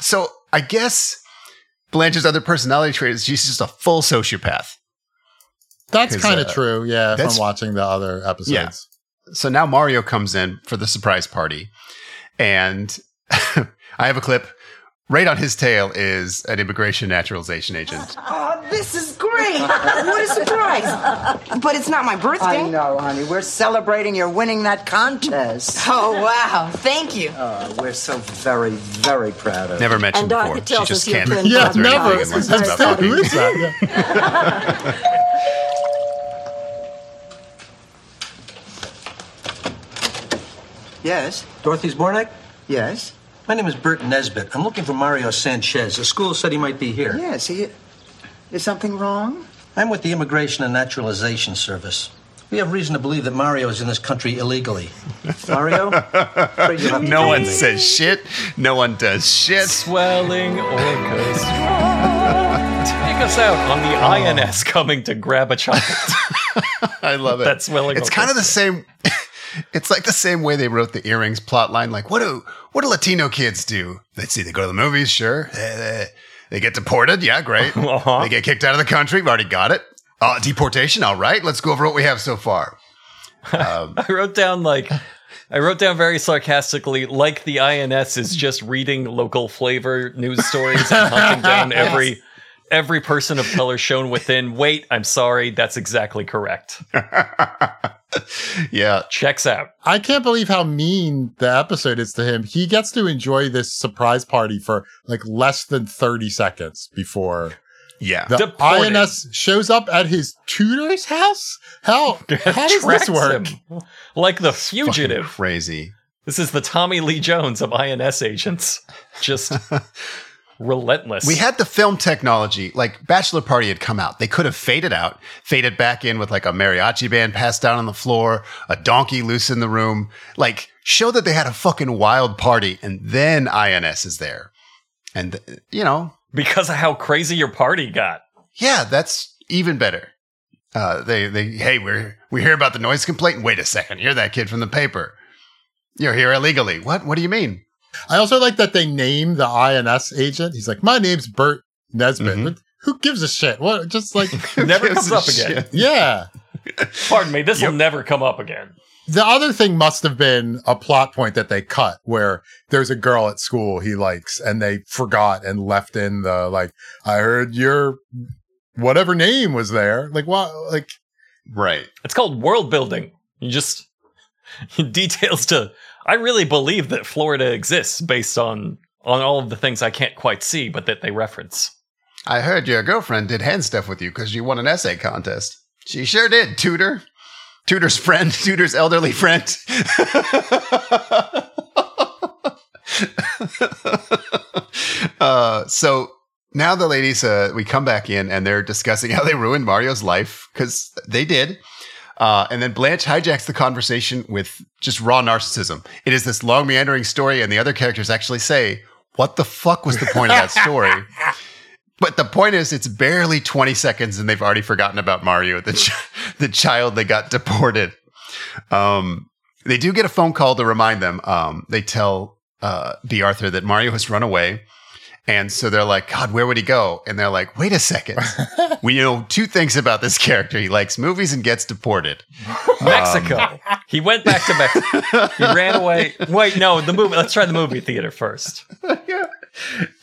So I guess Blanche's other personality trait is she's just a full sociopath. That's kind of uh, true. Yeah, from watching the other episodes. So now Mario comes in for the surprise party, and I have a clip right on his tail is an immigration naturalization agent. Oh, this is great. what a surprise. But it's not my birthday. I know, honey. We're celebrating your winning that contest. Oh, wow. Thank you. Uh, we're so very, very proud of you. Never mentioned And Dorothy before. She just us you can't. couldn't Yeah, never. anything unless it's Instead, about is that? Yeah. Yes, Dorothy Zbornak? yes, My name is Bert Nesbitt. I'm looking for Mario Sanchez. The school said he might be here. yes. He, is something wrong? I'm with the Immigration and Naturalization Service. We have reason to believe that Mario is in this country illegally. Mario? Afraid you'll have to No one me. says shit. No one does shit. Swelling orchestra. Take us out on the INS coming to grab a child. I love it. That's swelling It's kind of the same. It's like the same way they wrote the earrings plot line. Like, what do what do Latino kids do? Let's see. They go to the movies, sure. Eh, They get deported, yeah, great. Uh-huh. They get kicked out of the country. We've already got it. Uh, deportation, all right. Let's go over what we have so far. I wrote down like I wrote down very sarcastically, like the INS is just reading local flavor news stories and hunting down every every person of color shown within. Wait, I'm sorry, that's exactly correct. Yeah, Checks out. I can't believe how mean the episode is to him. He gets to enjoy this surprise party for like less than 30 seconds before yeah. the Deported. INS shows up at his tutor's house. How, how does this work? him. Like the Fucking fugitive. crazy. This is the Tommy Lee Jones of INS agents. Just relentless. We had the film technology, like Bachelor Party had come out. They could have faded out, faded back in with like a mariachi band passed down on the floor, a donkey loose in the room, like show that they had a fucking wild party, and then INS is there. And, you know, because of how crazy your party got. yeah, that's even better. Uh, they, they, hey, we're, we hear about the noise complaint. Wait a second. You're that kid from the paper. You're here illegally. What? What do you mean? I also like that they name the INS agent. He's like, my name's Bert Nesbitt. Mhm. Who gives a shit? What? Just like, Never comes a up again. yeah. Pardon me, this will never come up again. The other thing must have been a plot point that they cut where there's a girl at school he likes and they forgot and left in the like, I heard your whatever name was there. Like what? Like, Right. It's called world building. You just details to. I really believe that Florida exists based on on all of the things I can't quite see, but that they reference. I heard your girlfriend did hand stuff with you because you won an essay contest. She sure did, Tutor. Tutor's friend, Tutor's elderly friend. uh, so now the ladies, uh, we come back in and they're discussing how they ruined Mario's life because they did. Uh, and then Blanche hijacks the conversation with just raw narcissism. It is this long meandering story, and the other characters actually say, What the fuck was the point of that story? But the point is, it's barely 20 seconds, and they've already forgotten about Mario, the, ch- the child they got deported. Um, they do get a phone call to remind them. Um, they tell uh, Bea Arthur that Mario has run away. And so they're like, God, where would he go? And they're like, wait a second. we know two things about this character. He likes movies and gets deported. Mexico. he went back to Mexico. He ran away. Wait, no, the movie. Let's try the movie theater first. yeah.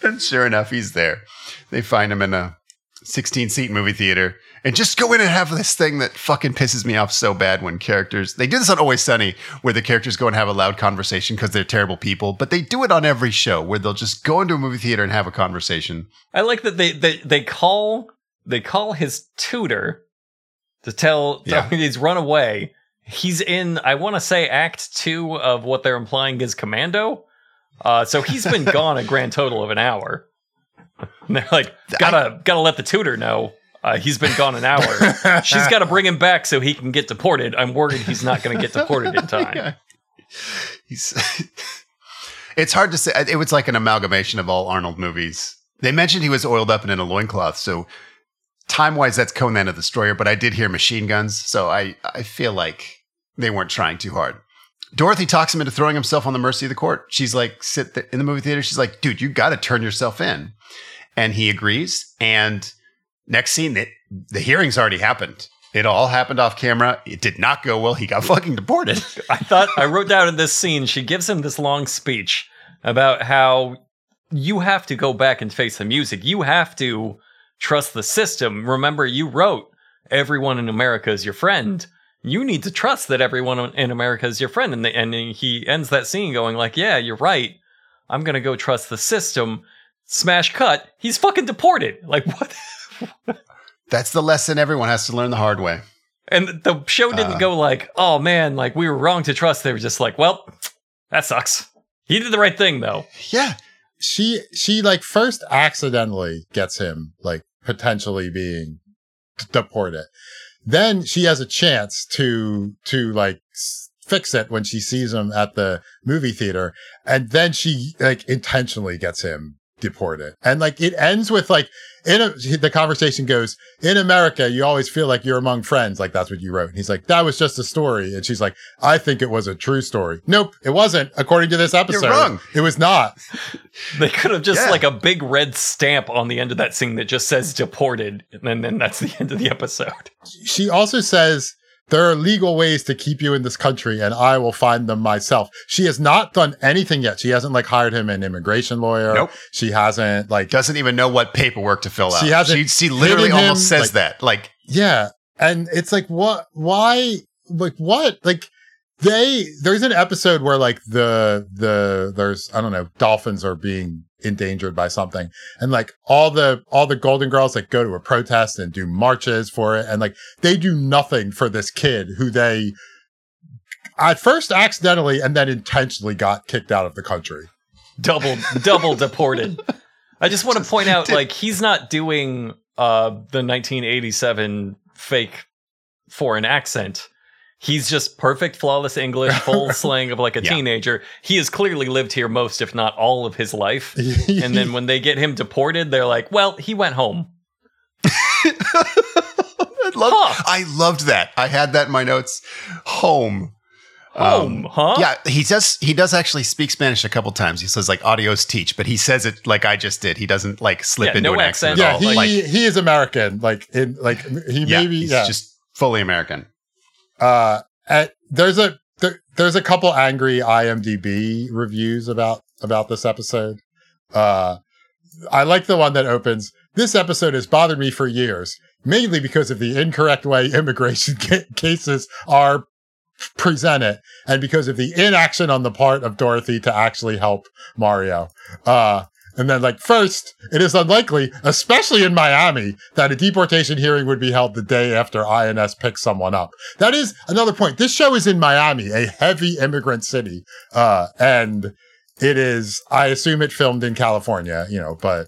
And sure enough, he's there. They find him in a 16 seat movie theater and just go in and have this thing that fucking pisses me off so bad when characters, they do this on Always Sunny where the characters go and have a loud conversation because they're terrible people, but they do it on every show where they'll just go into a movie theater and have a conversation. I like that they they they call they call his tutor to tell Yeah. he's run away. He's in I want to say act 2 of what they're implying is Commando. Uh so he's been gone a grand total of an hour. And they're like gotta gotta let the tutor know. Uh, he's been gone an hour. She's got to bring him back so he can get deported. I'm worried he's not going to get deported in time. Yeah. He's it's hard to say. It was like an amalgamation of all Arnold movies. They mentioned he was oiled up and in a loincloth, so time wise, that's Conan the Destroyer. But I did hear machine guns, so I I feel like they weren't trying too hard. Dorothy talks him into throwing himself on the mercy of the court. She's like, sit th- in the movie theater. She's like, dude, you got to turn yourself in, and he agrees. And next scene, it, the hearings already happened. It all happened off camera. It did not go well. He got fucking deported. I thought I wrote down in this scene, she gives him this long speech about how you have to go back and face the music. You have to trust the system. Remember, you wrote everyone in America is your friend. You need to trust that everyone in America is your friend. And, the, and he ends that scene going like, yeah, you're right. I'm going to go trust the system. Smash cut. He's fucking deported. Like what? That's the lesson everyone has to learn the hard way. And the show didn't Uh. go like, oh man, like we were wrong to trust. They were just like, well, that sucks. He did the right thing though. Yeah. she she like first accidentally gets him like potentially being deported then she has a chance to to like fix it when she sees him at the movie theater and then she like intentionally gets him deported and like it ends with like in a, the conversation goes in america you always feel like you're among friends. Like that's what you wrote. And he's like that was just a story. And she's like i think it was a true story. Nope it wasn't according to this episode. you're wrong. it was not. They could have just Yeah. like a big red stamp on the end of that scene that just says deported, and then, then that's the end of the episode. she also says there are legal ways to keep you in this country and I will find them myself. She has not done anything yet. She hasn't like hired him an immigration lawyer. Nope. She hasn't like Doesn't even know what paperwork to fill out. She hasn't She, she literally him, almost says like- that. Like, yeah. And it's like what why like what? Like they there's an episode where like the the there's I don't know, dolphins are being endangered by something and like all the all the golden girls like go to a protest and do marches for it and like they do nothing for this kid who they at first accidentally and then intentionally got kicked out of the country Double, double deported. I just want to point out, like, he's not doing uh the 1987 fake foreign accent. He's just perfect, flawless English, full slang of like a Yeah. teenager. He has clearly lived here most, if not all, of his life. and then when they get him deported, they're like, "Well, he went home." I loved, Huh. I loved that. I had that in my notes. Home. Home, um, huh? Yeah, he does. He does actually speak Spanish a couple times. He says like "adios teach," but he says it like I just did. He doesn't like slip Yeah, into no an accent. accent. at yeah all. he like, he is american like in like he yeah, maybe he's yeah just fully American. Uh at, there's a there, there's a couple angry imdb reviews about about this episode. Uh i like the one that opens this episode has bothered me for years mainly because of the incorrect way immigration ca- cases are presented and because of the inaction on the part of dorothy to actually help mario. Uh and then, like, first, it is unlikely, especially in Miami, that a deportation hearing would be held the day after INS picks someone up. That is another point. This show is in Miami, a heavy immigrant city. Uh, and it is, I assume it filmed in California, you know, but,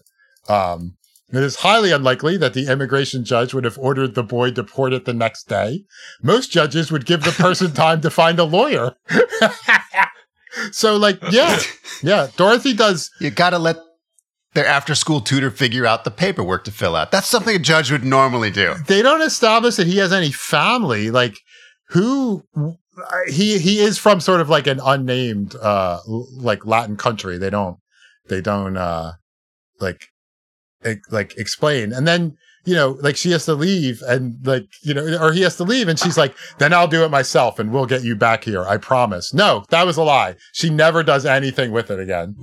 um, it is highly unlikely that the immigration judge would have ordered the boy deported the next day. Most judges would give the person time to find a lawyer. so, like, yeah, yeah, Dorothy does You got to let their after-school tutor figure out the paperwork to fill out. That's something a judge would normally do. they don't establish that he has any family. Like who he he is from sort of like an unnamed uh like Latin country. They don't they don't uh like like explain. And then you know like she has to leave and like you know or he has to leave and she's like then I'll do it myself and we'll get you back here. I promise. No, that was a lie. She never does anything with it again.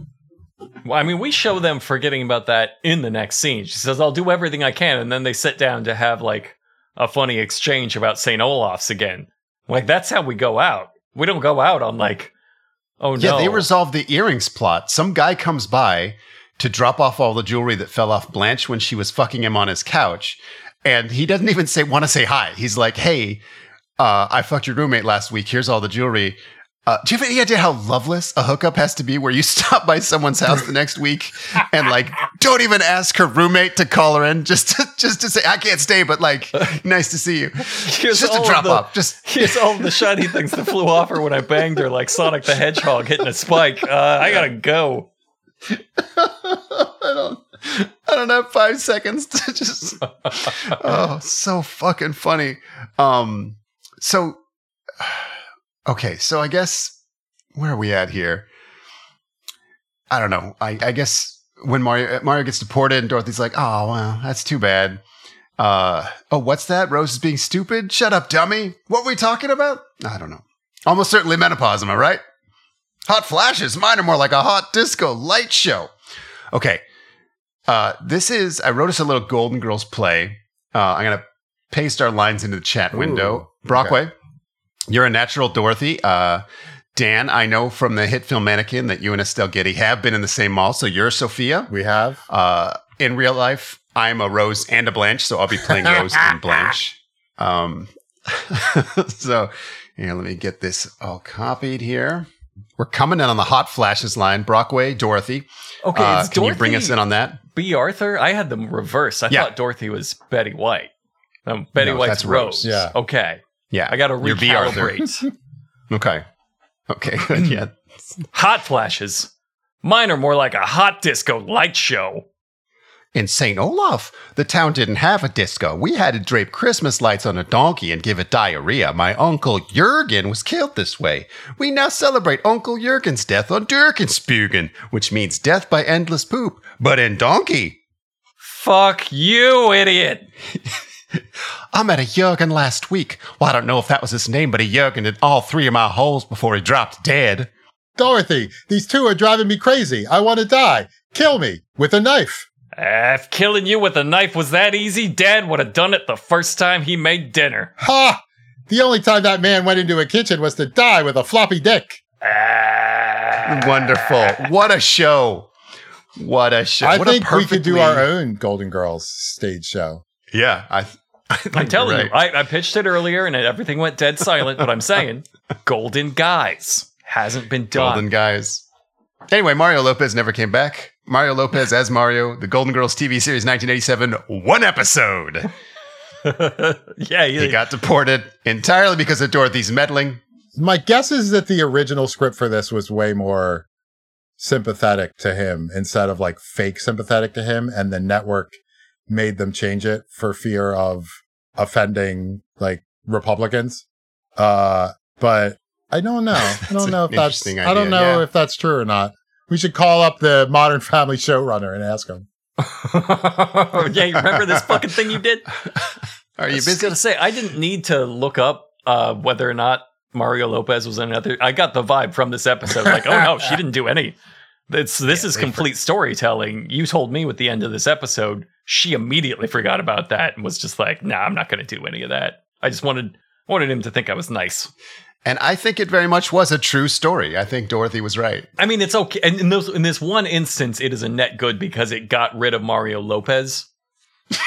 Well, I mean, we show them forgetting about that in the next scene. She says, "I'll do everything I can," and then they sit down to have like a funny exchange about Saint Olaf's again. Like that's how we go out. We don't go out on like, oh no. Yeah, they resolve the earrings plot. Some guy comes by to drop off all the jewelry that fell off Blanche when she was fucking him on his couch, and he doesn't even say want to say hi. He's like, "Hey, uh, I fucked your roommate last week. Here's all the jewelry." Uh, do you have any idea how loveless a hookup has to be where you stop by someone's house the next week and like don't even ask her roommate to call her in just to, just to say I can't stay but like nice to see you Here's just a drop the, off just here's all the shiny things that flew off her when I banged her, like Sonic the Hedgehog hitting a spike. Uh, I gotta go. I don't I don't have five seconds to just oh so fucking funny. Um so okay, so I guess where are we at here? I don't know. I, I guess when Mario Mario gets deported and Dorothy's like, oh well, that's too bad. Uh oh, what's that? Rose is being stupid? Shut up, dummy. What were we talking about? I don't know. Almost certainly menopause, am I right? Hot flashes. Mine are more like a hot disco light show. Okay. Uh, this is, I wrote us a little Golden Girls play. Uh, I'm going to paste our lines into the chat window. Brockway, you're a natural Dorothy. Uh, Dan, I know from the hit film Mannequin that you and Estelle Getty have been in the same mall. So you're Sophia. We have. Uh, in real life, I'm a Rose and a Blanche. So I'll be playing Rose and Blanche. Um, so here, let me get this all copied here. We're coming in on the hot flashes line. Brockway, Dorothy. Okay, Uh, it's can you bring us in on that? Bea Arthur? I had them reverse. I Yeah. thought Dorothy was Betty White. Um, Betty No, White's that's Rose. Rose. Yeah. Okay. Yeah, I got to. Recalibrate. Okay. Okay. Good. Yeah. hot flashes. Mine are more like a hot disco light show. In St. Olaf, the town didn't have a disco. We had to drape Christmas lights on a donkey and give it diarrhea. My uncle Jurgen was killed this way. We now celebrate Uncle Jurgen's death on Durkenspugen, which means death by endless poop, but in donkey. Fuck you, idiot. I met a Jurgen last week. Well, I don't know if that was his name, but he Jurgen in all three of my holes before he dropped dead. Dorothy, these two are driving me crazy. I want to die. Kill me with a knife. Ah, if killing you with a knife was that easy, Dad would have done it the first time he made dinner. Ha! The only time that man went into a kitchen was to die with a floppy dick. Ah. Wonderful. What a show. What a show. I what a think we could do our own Golden Girls stage show. Yeah, I. I think I'm you're telling right. you, I, I pitched it earlier and everything went dead silent, but I'm saying Golden Guys hasn't been done. Golden guys. Anyway, Mario Lopez never came back. Mario Lopez as Mario, the Golden Girls TV series 1987, one episode. yeah, he, He got deported entirely because of Dorothy's meddling. My guess is that the original script for this was way more sympathetic to him instead of like fake sympathetic to him, and the network made them change it for fear of offending like Republicans. Uh, but I don't know. I don't know if that's. interesting I don't know yeah. if that's true or not. We should call up the Modern Family showrunner and ask him. yeah, you remember this fucking thing you did? Are I you was just busy? gonna say I didn't need to look up uh, whether or not Mario Lopez was in another. I got the vibe from this episode, like, oh no, she didn't do any. It's this is they complete storytelling. You told me with the end of this episode, she immediately forgot about that and was just like, nah, I'm not gonna do any of that. I just wanted wanted him to think I was nice. And I think it very much was a true story. I think Dorothy was right. I mean, it's okay. And in those in this one instance, it is a net good because it got rid of Mario Lopez.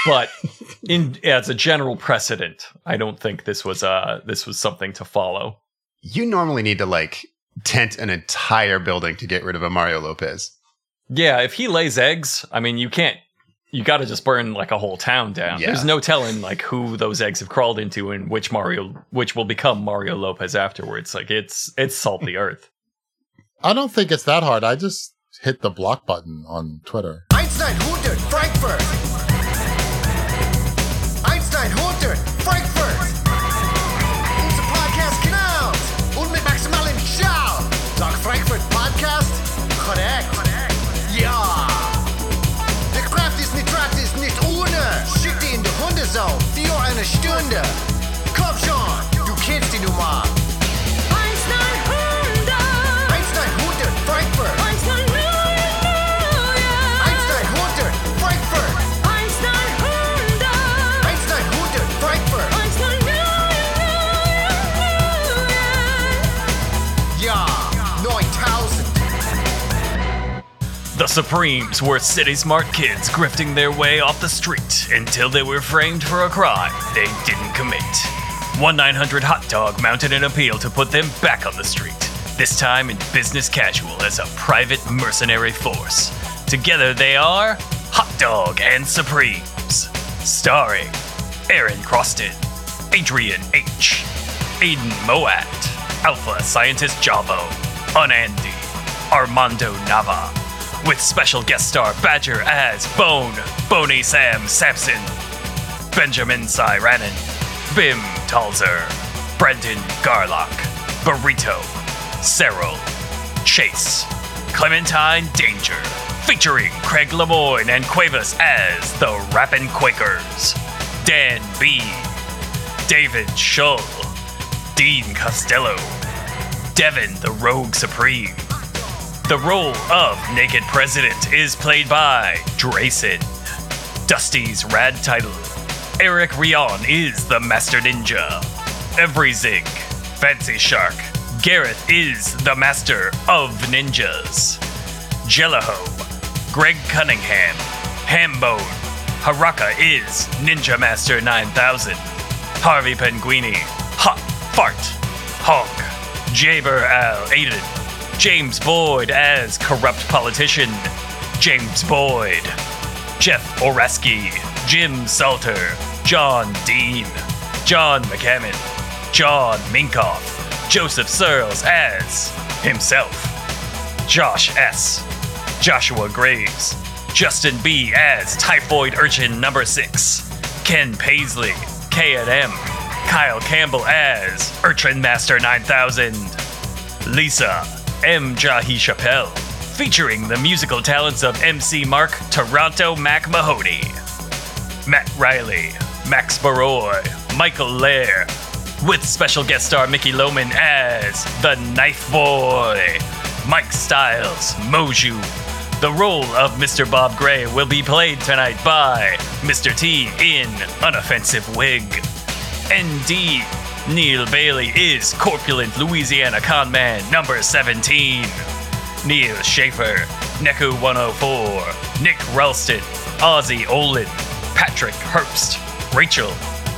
But in as a general precedent, I don't think this was uh this was something to follow. You normally need to like tent an entire building to get rid of a Mario Lopez. Yeah, if he lays eggs, I mean, you can't. You got to just burn like a whole town down. Yeah. There's no telling like who those eggs have crawled into and which Mario, which will become Mario Lopez afterwards. Like it's it's salt the earth. I don't think it's that hard. I just hit the block button on Twitter. Einstein 100 Frankfurt. Einstein 100 Frankfurt. Stunde. The Supremes were city smart kids grifting their way off the street until they were framed for a crime they didn't commit. 1 900 Hot Dog mounted an appeal to put them back on the street, this time in business casual as a private mercenary force. Together they are Hot Dog and Supremes. Starring Aaron Croston, Adrian H., Aiden Moat, Alpha Scientist Javo, Unandy, Armando Nava, with special guest star Badger as Bone, Boney Sam Sampson, Benjamin Cyranen, Bim Talzer, Brendan Garlock, Burrito, Cyril, Chase, Clementine Danger, featuring Craig Lemoyne and Cuevas as the Rappin' Quakers, Dan B, David Shull, Dean Costello, Devin the Rogue Supreme, The role of Naked President is played by Drayson. Dusty's rad title. Eric Rion is the Master Ninja. Everyzig, Fancy Shark. Gareth is the Master of Ninjas. Jellaho, Greg Cunningham. Hambone, Haraka is Ninja Master 9000. Harvey Penguini, Hot Fart, Honk. Jaber Al Aiden. James Boyd as Corrupt Politician. James Boyd. Jeff Oreski, Jim Salter, John Dean, John McCammon, John Minkoff, Joseph Searles as himself, Josh S., Joshua Graves, Justin B. as Typhoid Urchin number 6, Ken Paisley, K&M, Kyle Campbell as Urchin Master 9000, Lisa M. Jahi Chappelle, featuring the musical talents of MC Mark Toronto Mac Mahoney, Matt Riley, Max Baroy, Michael Lair, with special guest star Mickey Lohman as the Knife Boy, Mike Styles, Moju. The role of Mr. Bob Gray will be played tonight by Mr. T in Unoffensive Wig. ND Neil Bailey is Corpulent Louisiana Conman number 17. Neil Schaefer, Neku 104, Nick Ralston, Ozzy Olin, Patrick Herbst, Rachel.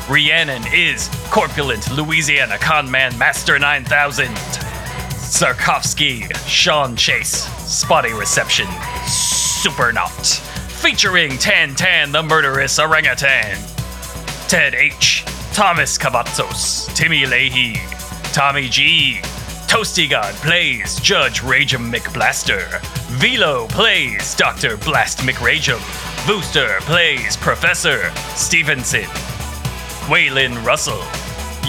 Rhiannon is Corpulent Louisiana Conman Master 9000. Sarkovsky, Sean Chase, Spotty Reception, Supernaut, featuring Tan Tan the Murderous Orangutan, Ted H, Thomas Cavazos, Timmy Leahy, Tommy G, Toasty God plays Judge Ragem McBlaster, Velo plays Dr. Blast McRagem, Booster plays Professor Stevenson, Waylon Russell,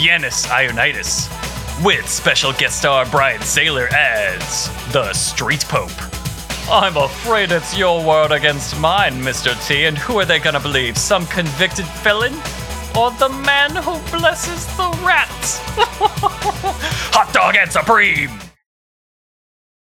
Yanis Ionitis, with special guest star Brian Saylor as the Street Pope. I'm afraid it's your word against mine, Mr. T, and who are they gonna believe? Some convicted felon? Or the man who blesses the rats? Hot dog and supreme!